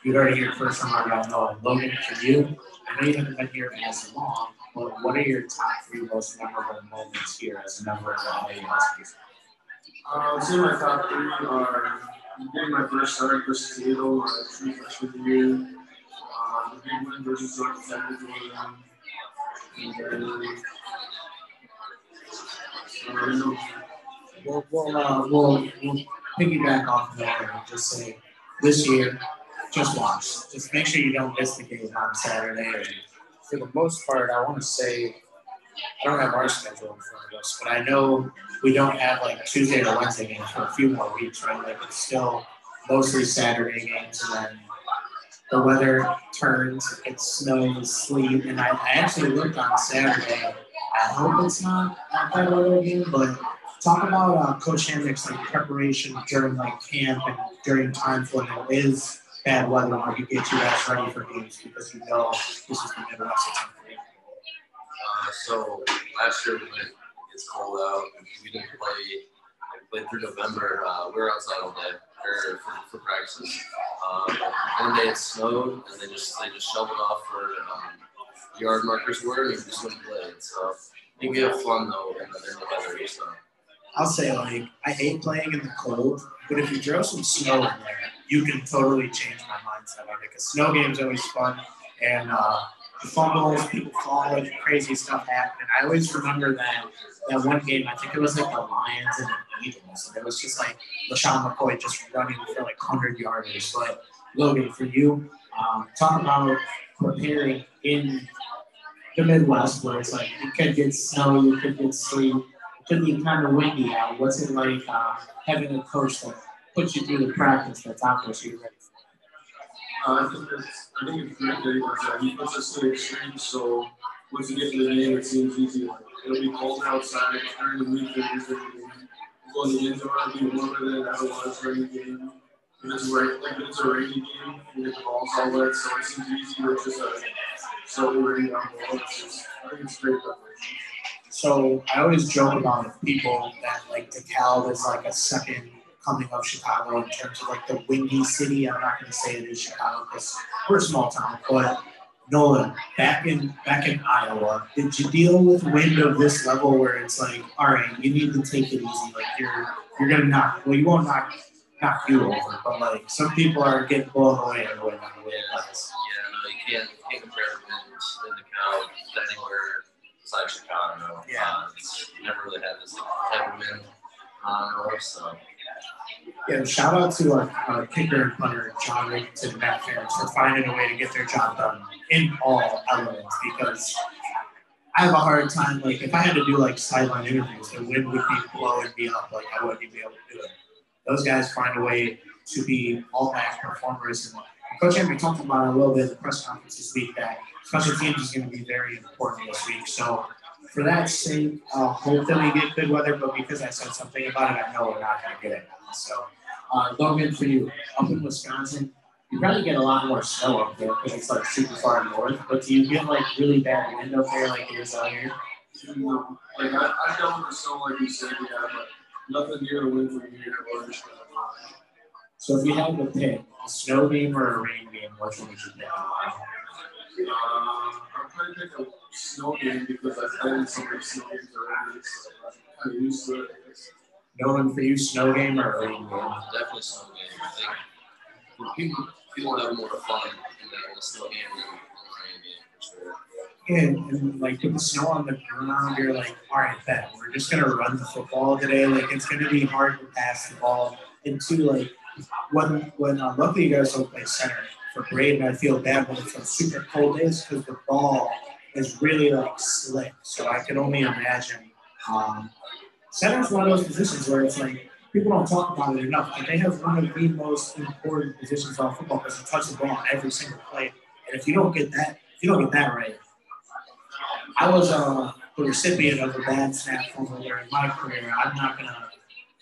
You heard it here first from our guy Noah. Logan, for you, I know you haven't been here as long, but what are your top three most memorable moments here as a member of the LA Huskies? Uh, I would say my top three are getting my first start versus Toledo my true freshman year. Uh, the big win versus North one. And then, uh, We'll, we'll, uh, we'll, we'll piggyback off of that and just say this year, just watch. Just make sure you don't miss the game on Saturday. For the most part, I want to say I don't have our schedule in front of us, but I know we don't have like Tuesday or Wednesday games for a few more weeks, right? Like it's still mostly Saturday games, and then the weather turns, it snows, sleet, and I, I actually looked on Saturday. I hope it's not a bad weather game, but talk about uh, Coach Hendrick's like preparation during like camp and during times when it is bad weather, where he gets you guys ready for games because you know this is the Midwest. It's unfair. Uh, so last year when it gets cold out, we didn't play. We played through November. Uh, we were outside all day for, for, for practices. Uh, one day it snowed, and they just they just shoveled off where um, yard markers were, and we just wouldn't play. So I think we have fun though in the, in the weather. So I'll say like I hate playing in the cold, but if you throw some snow in there, you can totally change my mindset on it. Because snow games always fun, and uh, the fumbles, people falling, crazy stuff happening. I always remember that that one game. I think it was like the Lions and the Eagles, and it was just like LeSean McCoy just running for like hundred yarders. But Logan, for you, um, talk about preparing in the Midwest, where it's like it could get snow, you could get sleet, it could be kind of windy out. What's it like uh, having a coach that puts you through the practice that's out there so you're ready uh, I think it's I think it's great that he does that. He puts us to the extreme, so once you get to the game, it seems easy. It'll be cold outside during the week. It'll go in the zone, it'll be warmer than it ever was during the game. If it's rain, like if it's a rainy game, you get the balls all wet, so it seems easy with just a slowly raining down ball. It's just, I think it's great preparation. So I always joke about people that like DeKalb is like a second coming of Chicago in terms of like the windy city. I'm not going to say it is Chicago because we're a small town, but Nolan, back in back in Iowa, did you deal with wind of this level where it's like, all right, you need to take it easy. Like you're you're gonna knock well, you won't knock knock you over, but like some people are getting blown away the wind on the way Yeah, no, you can't, you can't compare winds in the cow anywhere besides Chicago. Yeah. Uh, it's, never really had this type of wind uh, north, so Yeah, shout out to our, our kicker and punter, John Ricketson and Matt Ferris, for finding a way to get their job done in all elements because I have a hard time, like, if I had to do like sideline interviews, the wind would be blowing me up, like, I wouldn't even be able to do it. Those guys find a way to be all back performers. And Coach Henry talked about it a little bit at the press conference this week that special teams is going to be very important this week. So, for that sake, uh, hope that we get good weather, but because I said something about it, I know we're not going to get it. So, uh, Logan, for you, up in Wisconsin, you probably get a lot more snow up there because it's like super far north. But do you get like really bad wind up there like it is out here? Know, like I, I dealt with the snow like you said, yeah, but nothing near the wind from here or just So if you had to pick a snow game or a rain game, which one would you pick? Uh, I'll probably pick a snow game because I've played in so many snow games already. So I'm kind of used to it. Nolan, for you, snow game or game? definitely snow game. I think people, people have more fun in the snow game than rain game for sure. And, and like with the snow on the ground, you're like, all right, bet we're just gonna run the football today. Like it's gonna be hard to pass the ball. And two, like when when uh, luckily you guys don't play center for Braden, I feel bad when it's like super cold days because the ball is really like slick. So I can only imagine. Um, center is one of those positions where it's like people don't talk about it enough, but they have one of the most important positions on football because you touch the ball on every single play. And if you don't get that, if you don't get that right, I was uh, the recipient of a bad snap fumble in my career. I'm not gonna,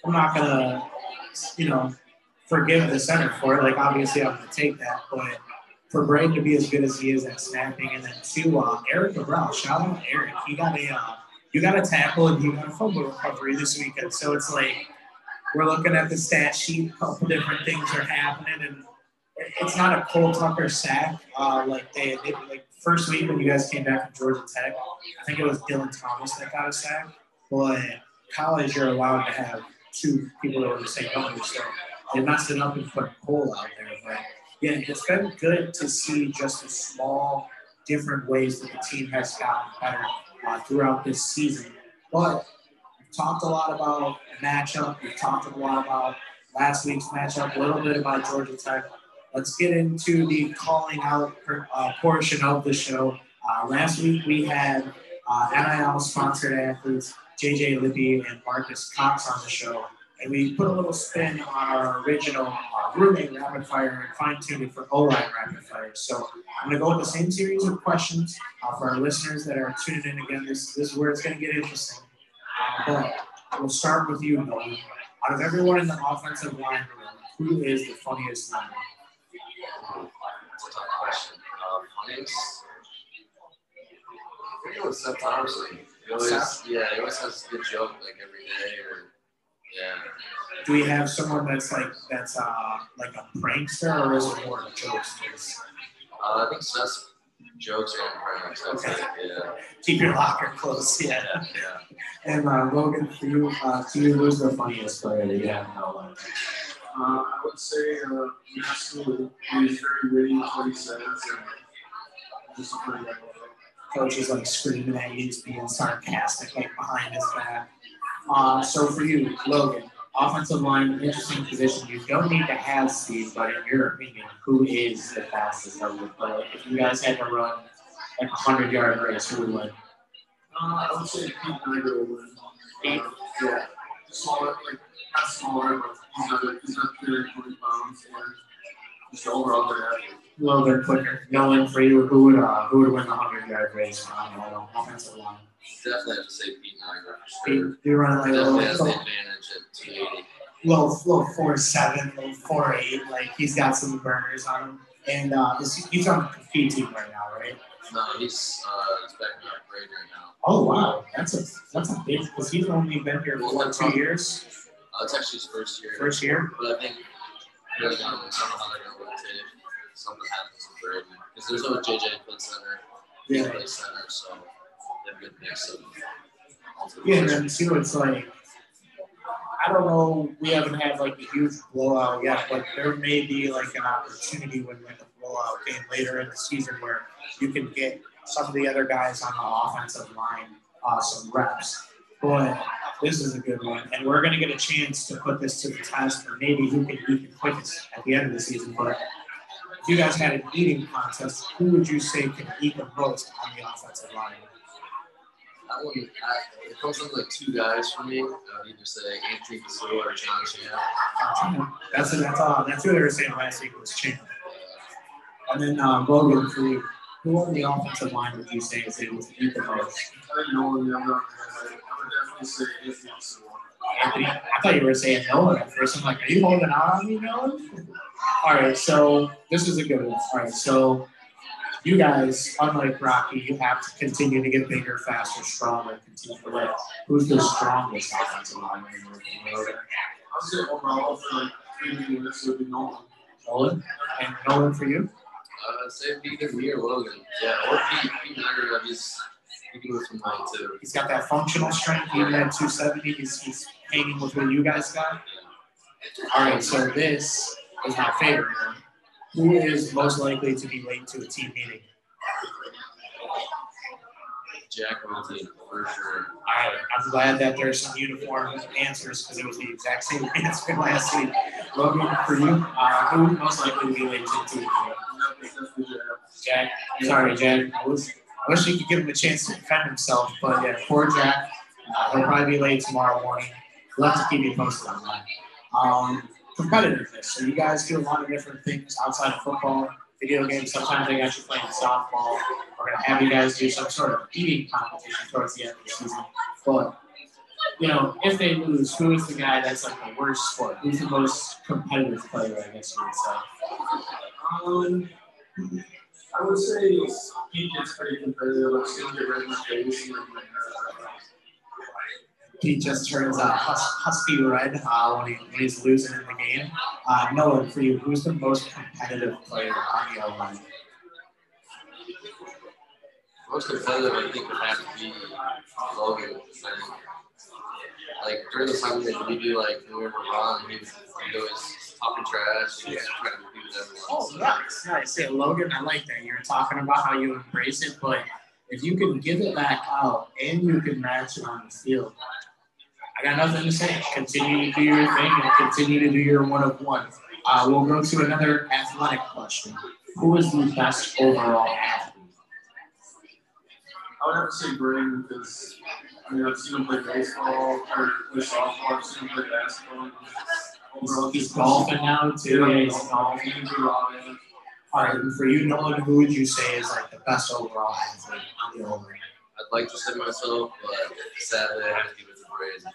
I'm not gonna, you know, forgive the center for it. Like obviously I'm gonna take that, but for Braden to be as good as he is at snapping, and then two, uh, Eric Cabral, shout out Eric. He got a, uh, you got a tackle and you got a fumble recovery this weekend. So it's like we're looking at the stat sheet. A couple different things are happening, and it's not a Cole Tucker sack. Uh, like they, they like first week when you guys came back from Georgia Tech, I think it was Dylan Thomas that got a sack. But college, you're allowed to have two people that were the same number, so they messed it up and put Cole out there. But yeah, it's been good to see just the small, different ways that the team has gotten better uh, throughout this season. But we've talked a lot about matchup. We've talked a lot about last week's matchup, a little bit about Georgia Tech. Let's get into the calling out uh, portion of the show. Uh, last week we had uh, NIL sponsored athletes JJ Lippy and Marcus Cox on the show, and we put a little spin on our original uh, roommate rapid fire and fine tuned it for O line rapid fire. So I'm going to go with the same series of questions uh, for our listeners that are tuning in again. This, this is where it's going to get interesting. Uh, but we'll start with you, Nolan. Out of everyone in the offensive line room, who is the funniest lineman? That's a tough question. Uh, funniest? I think it was Seth Thompson. He always, yeah, he always has a good joke like every day, or yeah. Do we have someone that's like that's uh like a prankster or is it more of a jokester? Uh, I think Seth's Jokes on pranks. That's Okay. it. Yeah. Keep your locker close. Yeah. Yeah. And uh, Logan, for you, uh, to you, who's the funniest player that you have in L1? Uh, I would say uh, Master he's very witty in what he says and just a pretty good Coach is like screaming at you, he's being sarcastic, like behind his back. Uh, so for you, Logan, offensive line, interesting position. You don't need to have speed, but in your opinion, who is the fastest of the play? If you guys had to run like a hundred yard race, who would win? Uh, I would say Pete Nygra will win. Pete? Yeah. Smaller, like, not smaller, but he's not, he's not 320 pounds and just overall. A little bit quicker. Nolan, for you, who would uh, who would win the hundred yard race on the offensive line? Definitely have to say Pete sure. Pete, you run like Definitely has the little, advantage at 280. little, little four seven, little four eight. Like he's got some burners on him, and uh, is he- he's on the compete team right now, right? No, he's uh, he's back in our grade right now. Oh wow, that's a that's a big because he's only been here for what, two years, Uh, it's actually his first year. first year. But I think they're gonna, I don't know how gonna rotate something happens Braden. Because there's no JJ play center. Yeah. plays center, so they have a good mix of. Yeah, and then too, it's like I don't know. We haven't had like a huge blowout yet, but there may be like an opportunity when like a blowout game later in the season where you can get some of the other guys on the offensive line uh, some reps. But this is a good one, and we're going to get a chance to put this to the test, or maybe who can eat the quickest at the end of the season. But if you guys had an eating contest, who would you say can eat the most on the offensive line? I wouldn't. I, it comes down to like two guys for me. I would either say Anthony Casilla or John Chan. That's that's all. That's who they were saying last week was Chan. And then uh, Logan for you. Who on the offensive line would you say is able to eat the most? I didn't know him. I'm not. I would definitely say Anthony I thought you were saying Nolan at first. I'm like, are you holding on you Nolan? All right, so this is a good one. All right, so you guys, unlike Rocky, you have to continue to get bigger, faster, stronger, continue to lift. Who's the strongest offensive line in your opinion? I'll say overall for like three minutes would be Nolan. Nolan? And Nolan for you? Uh, say either me or Logan. Yeah, or Pete. Pete Nygra, uh, he's he can move from line too. He's got that functional strength, even at 270. He's, he's hanging with what you guys got. All right, so this is my favorite. Who is most likely to be late to a team meeting? Jack Monty for sure. All right, I'm glad that there's some uniform answers because it was the exact same *laughs* answer last week. Logan, for you, uh, who most likely to be late to a team meeting? Jack. Jack. Sorry, Jack. I was. I wish you could give him a chance to defend himself, but yeah, poor Jack. Uh, he'll probably be late tomorrow morning. We'll have to keep you posted on that. Um, competitiveness. So you guys do a lot of different things outside of football, video games. Sometimes they got you playing softball. We're gonna have you guys do some sort of eating competition towards the end of the season. But you know, if they lose, who is the guy that's like the worst sport? Who's the most competitive player? I guess you would say. Um, I would say he gets pretty competitive. I've seen get red in face. He just turns uh, hus- husky red uh, when, he, when he's losing in the game. Uh, Nolan, for you, who's the most competitive player on the O line? Most competitive, I think, would have to be Logan. I think, like during the time that we do like when we were wrong, he he always talking trash. He's trying to compete with everyone. Oh, so, nice, nice. Yeah, Logan, I like that. You're talking about how you embrace it, but if you can give it back out and you can match it on the field, I got nothing to say. Continue to do your thing and continue to do your one of one. Uh, we'll go to another athletic question. Who is the best overall athlete? I would have to say Braden because I mean I've seen him play baseball or play softball. I've seen him play basketball. And Overall, He's golfing now too. Yeah, he's golfing. golfing. He's a raw man. All right, for you, Nolan, who would you say is like the best overall athlete on the over? I'd like to say myself, but sadly, I have to give it to Braden.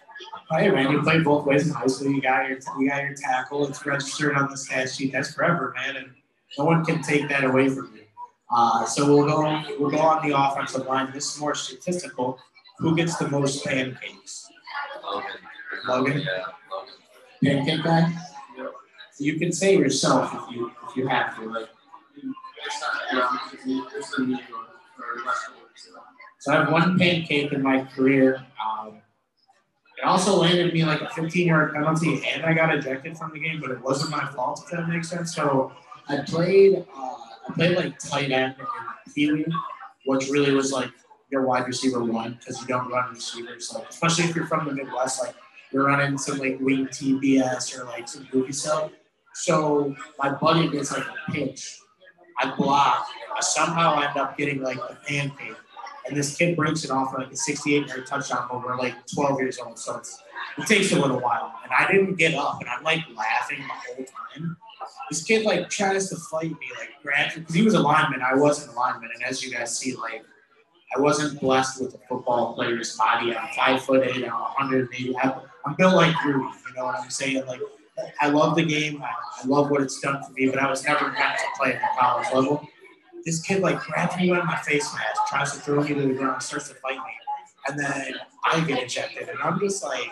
Hey man, you played both ways in high school. You got your you got your tackle. It's registered on the stat sheet. That's forever, man, and no one can take that away from you. Uh, so we'll go we'll go on the offensive line. This is more statistical. Who gets the most pancakes? Logan. Logan? Yeah, Logan. Pancake guy. Yep. You can say yourself if you if you have to. Like It's not, yeah, it's me, it's the New York, or West Coast, so. I have one pancake in my career. Um, it also landed me like a 15 yard penalty, and I got ejected from the game, but it wasn't my fault, if that makes sense. So I played, uh, I played like tight end Pee Wee, which really was like your wide receiver one because you don't run receivers. Like, especially if you're from the Midwest, like you're running some like wing TBS or like some goofy stuff. So my buddy gets like a pitch. I block. I somehow end up getting like a the pancake. And this kid breaks it off for like a 68 yard touchdown when we're like 12 years old. So it takes a little while. And I didn't get up and I'm like laughing the whole time. This kid like tries to fight me, like because he was a lineman. I wasn't a lineman. And as you guys see, like I wasn't blessed with a football player's body. I'm five foot eight, I'm 180. I'm, I'm built like Rudy, you know what I'm saying? Like I love the game. I, I love what it's done for me, but I was never meant to play at the college level this kid like grabs me by my face mask, tries to throw me to the ground, starts to fight me, and then I get ejected, and I'm just like,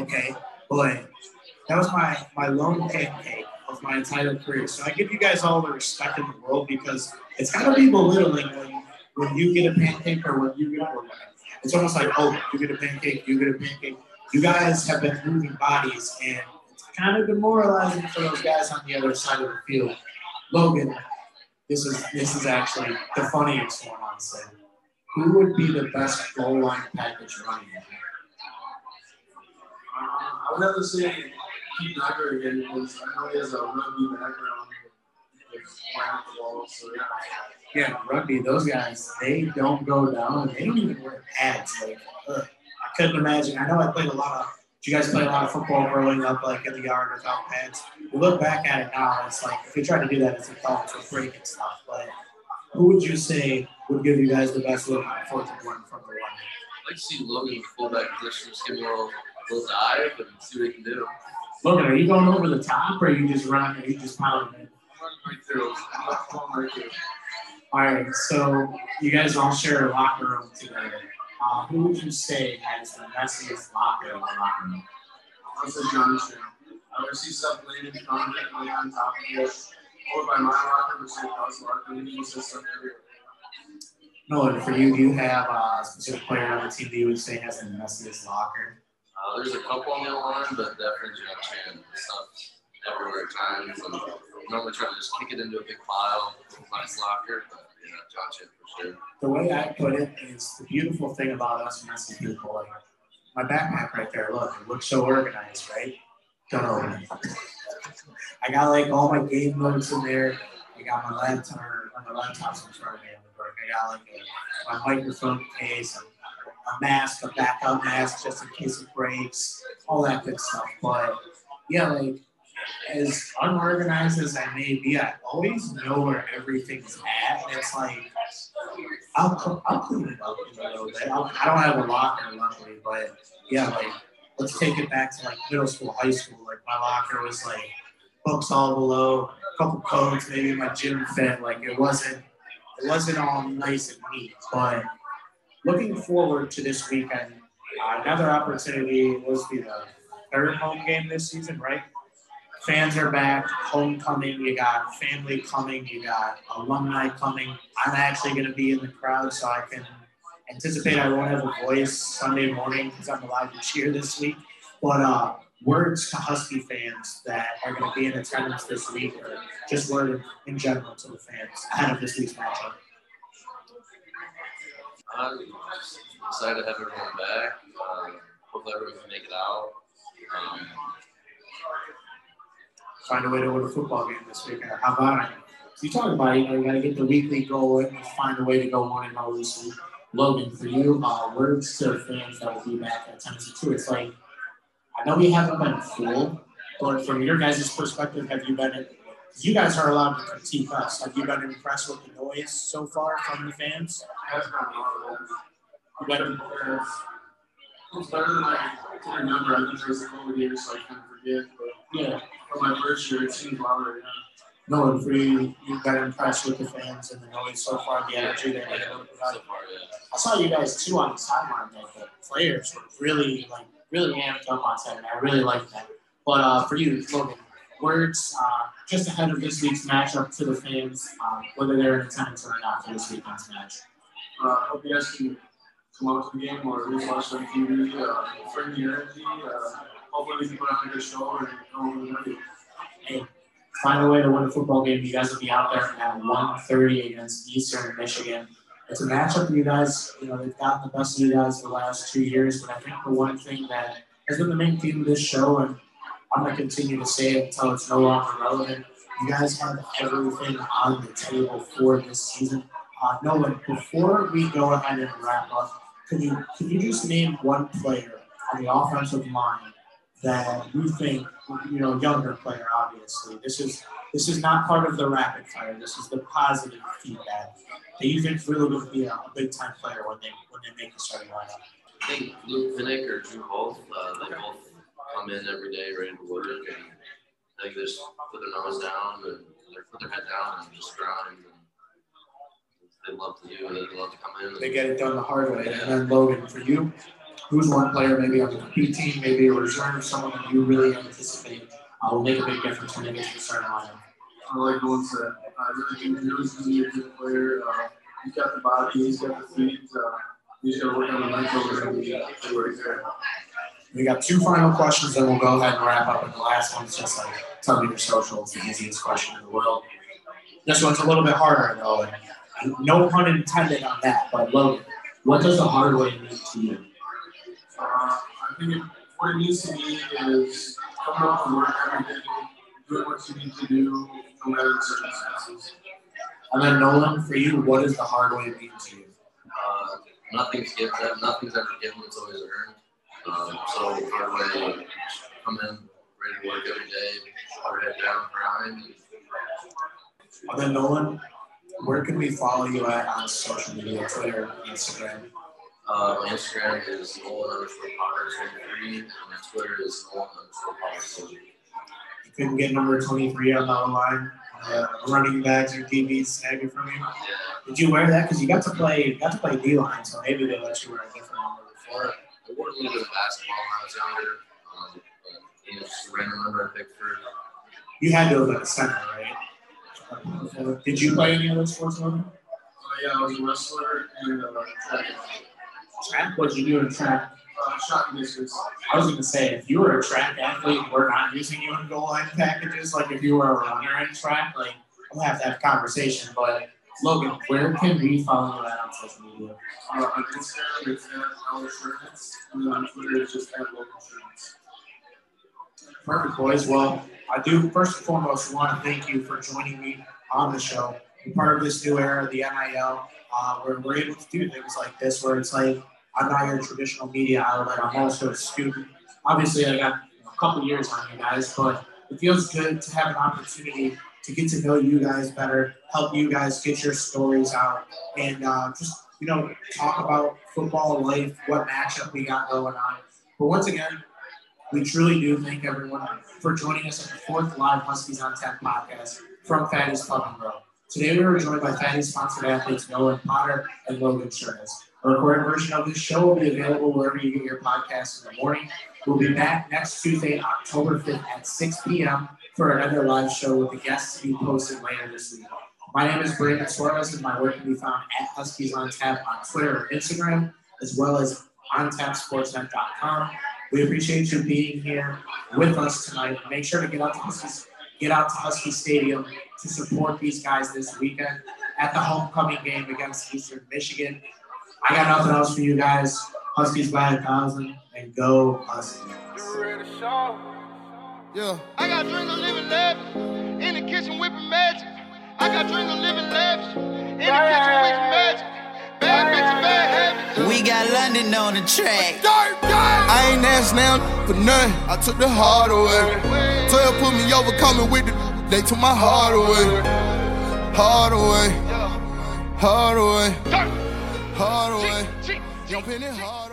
okay, but that was my my lone pancake of my entire career. So I give you guys all the respect in the world because it's gotta be belittling when when you get a pancake or when you get a it's almost like, oh, you get a pancake, you get a pancake. You guys have been moving bodies, and it's kind of demoralizing for those guys on the other side of the field. Logan, this is this is actually the funniest one, honestly. Who would be the best goal line package running? Uh, I would have to say Pete Nygra again because I know he has a rugby background. Like, playing the ball, so yeah. Yeah, rugby. Those guys, they don't go down. They don't even wear pads. Like, ugh. I couldn't imagine. I know I played a lot of you guys play a lot of football growing up, like in the yard without pads. We look back at it now, it's like if you try to do that as a college with breaking stuff. But who would you say would give you guys the best look on fourth and one from the one? I'd like to see Logan in fullback position, just give him a little, little dive and see what he can do. Logan, are you going over the top or are you just running? Are you just pounding it? Right through. All right, so you guys all share a locker room together. Uh, who would you say has the messiest locker in the locker room? I said John Chan. I would see stuff laying confidently on top of it. Over by my locker, which is House locker, and he just stuff everywhere. No, and for you, do you have a specific player on the team that you would say has the messiest locker? Uh, there's a couple on the line, but definitely John Chan. Stuff everywhere at times. And normally try to just kick it into a big pile, nice locker, but for sure. The way I put it is the beautiful thing about us and messy people, like my backpack right there, look, it looks so organized, right? It. *laughs* I got like all my game notes in there. I got my laptop, or my laptop's in front of me in the work. I got like a, my microphone case, a, a mask, a backup mask just in case it breaks, all that good stuff. But yeah, like as unorganized as I may be, I always know where everything's at. It's like, I'll, I'll clean it up in a little bit. I'll, I don't have a locker, luckily, but yeah, like, let's take it back to like middle school, high school. Like, my locker was like books all below, a couple coats, maybe my gym fit. Like, it wasn't, it wasn't all nice and neat. But looking forward to this weekend, uh, another opportunity was the third home game this season, right? Fans are back, homecoming, you got family coming, you got alumni coming. I'm actually going to be in the crowd, so I can anticipate I won't have a voice Sunday morning because I'm allowed to cheer this week. But uh, words to Husky fans that are going to be in attendance this week, or just word in general to the fans ahead of this week's matchup. I'm excited to have everyone back. Um, hopefully everyone can make it out. Um, find a way to win a football game this weekend. How about it? You talk about, you know, you got to get the weekly goal and find a way to go on and zero this. Logan, for you, uh, words to fans that will be back at Tennessee too. It's like I know we haven't been full, but from your guys' perspective, have you been? You guys are allowed to critique us. Have you been impressed with the noise so far from the fans? You better. It's better than I can remember. I think there was a couple years, so I of forget. But Yeah. for my first year, it seemed longer. Yeah. No, and for you, you've been impressed with the fans and the noise so far, the energy that they so provide. far, yeah. I saw you guys too on the sideline. Like the players were really like really amped up on Saturday. I really liked that. But uh, for you, Logan, words uh, just ahead of this week's matchup to the fans, uh, whether they're in attendance or not for this weekend's match. Uh, hope you guys can come out to the game or at least watch on TV. Uh, bring the energy. Uh, hopefully we can put on a good show and. Hey, find a way to win a football game. You guys will be out there at 1:30 against Eastern Michigan. It's a matchup you guys, you know, they've gotten the best of you guys the last two years, but I think the one thing that has been the main theme of this show, and I'm going to continue to say it until it's no longer relevant, you guys have everything on the table for this season. Uh, Nolan, before we go ahead and wrap up, could you could you just name one player on the offensive line that you think, you know, younger player, obviously. This is this is not part of the rapid fire. This is the positive feedback that you think really would be a, a big time player when they when they make the starting lineup. I think Luke Pinnick or Drew Holt, uh, they both come in every day ready to work and they just put their nose down and they put their head down and just grind. And they love to do it. They love to come in. They get it done the hard way. And then Logan, for you, who's one player maybe on the B team, maybe a reserve, someone that you really anticipate uh, will make a big difference when they get to the starting lineup? I like going to I really think Drew's going to be a good player. Uh, he's got the body, he's got the feet. Uh, he's got to work on the be right there. We got two final questions, then we'll go ahead and wrap up. And the last one's just like tell me your social. It's the easiest question in the world. This one's a little bit harder though, and no pun intended on that. But Logan, what does the hard way mean to you? Uh, I think what it means to me is coming out to work every day, doing what you need to do, no matter the circumstances. And then Nolan, for you, what does the hard way mean to you? Uh, nothing's given. Nothing's ever given. It's always earned. Um, so hard way, come in ready to work every day, our head down, grind. And, And then Nolan, where can we follow you at on social media, Twitter, Instagram? Uh, my Instagram is Nolan underscore Potter 23, and my Twitter is Nolan underscore Potter 23. You couldn't get number 23 on the line. Uh, running backs or DBs snagging from you. Yeah. Did you wear that? Because you got to play, got to play D line, so maybe they let you wear a different number before. I wore a little bit of basketball when I was younger. Um, but, you know, just a random number I picked for. You had to have been a center, right? Did you play any other sports? Logan? Uh, yeah, I was a wrestler and uh, track. Track? What you do in track? Uh, shot distance. I was going to say, if you were a track athlete, we're not using you in goal line packages. Like if you were a runner in track, like we'll have to have a conversation. But Logan, where can we follow you at on social media? Uh, on Instagram, it's at Our Insurance, and then on Twitter, it's just at Local. Perfect, boys. Well, I do first and foremost want to thank you for joining me on the show. You're part of this new era, the NIL, uh, where we're able to do things like this, where it's like I'm not your traditional media outlet. I'm also a student. Obviously, I got a couple years on you guys, but it feels good to have an opportunity to get to know you guys better, help you guys get your stories out, and uh, just you know talk about football life, what matchup we got going on. But once again, we truly do thank everyone for joining us at the fourth live Huskies on Tap podcast from Fatty's Pub and Grill. Today we are joined by Fatty's sponsored athletes Nolan Potter and Logan Shernas. A recorded version of this show will be available wherever you get your podcasts in the morning. We'll be back next Tuesday, October 5th at 6 p.m. for another live show with the guests to be posted later this week. My name is Brandon Suarez, and my work can be found at Huskies on Tap on Twitter and Instagram, as well as on tapsportsnet.com. We appreciate you being here with us tonight. Make sure to get out to Huskies, get out to Husky Stadium to support these guys this weekend at the homecoming game against Eastern Michigan. I got nothing else for you guys. Huskies by a thousand and go Huskies. Yeah. I got dreams of living lavish. In the kitchen whipping magic. I got dreams of living lavish. In the kitchen whipping magic. Bad bitch, bad habits. We got London on the track. I ain't asked now for nothing. I took the hard away. 12 put me over, coming with the. They took my heart away. Hard away. Hard away. Hard away. Jumping it hard away.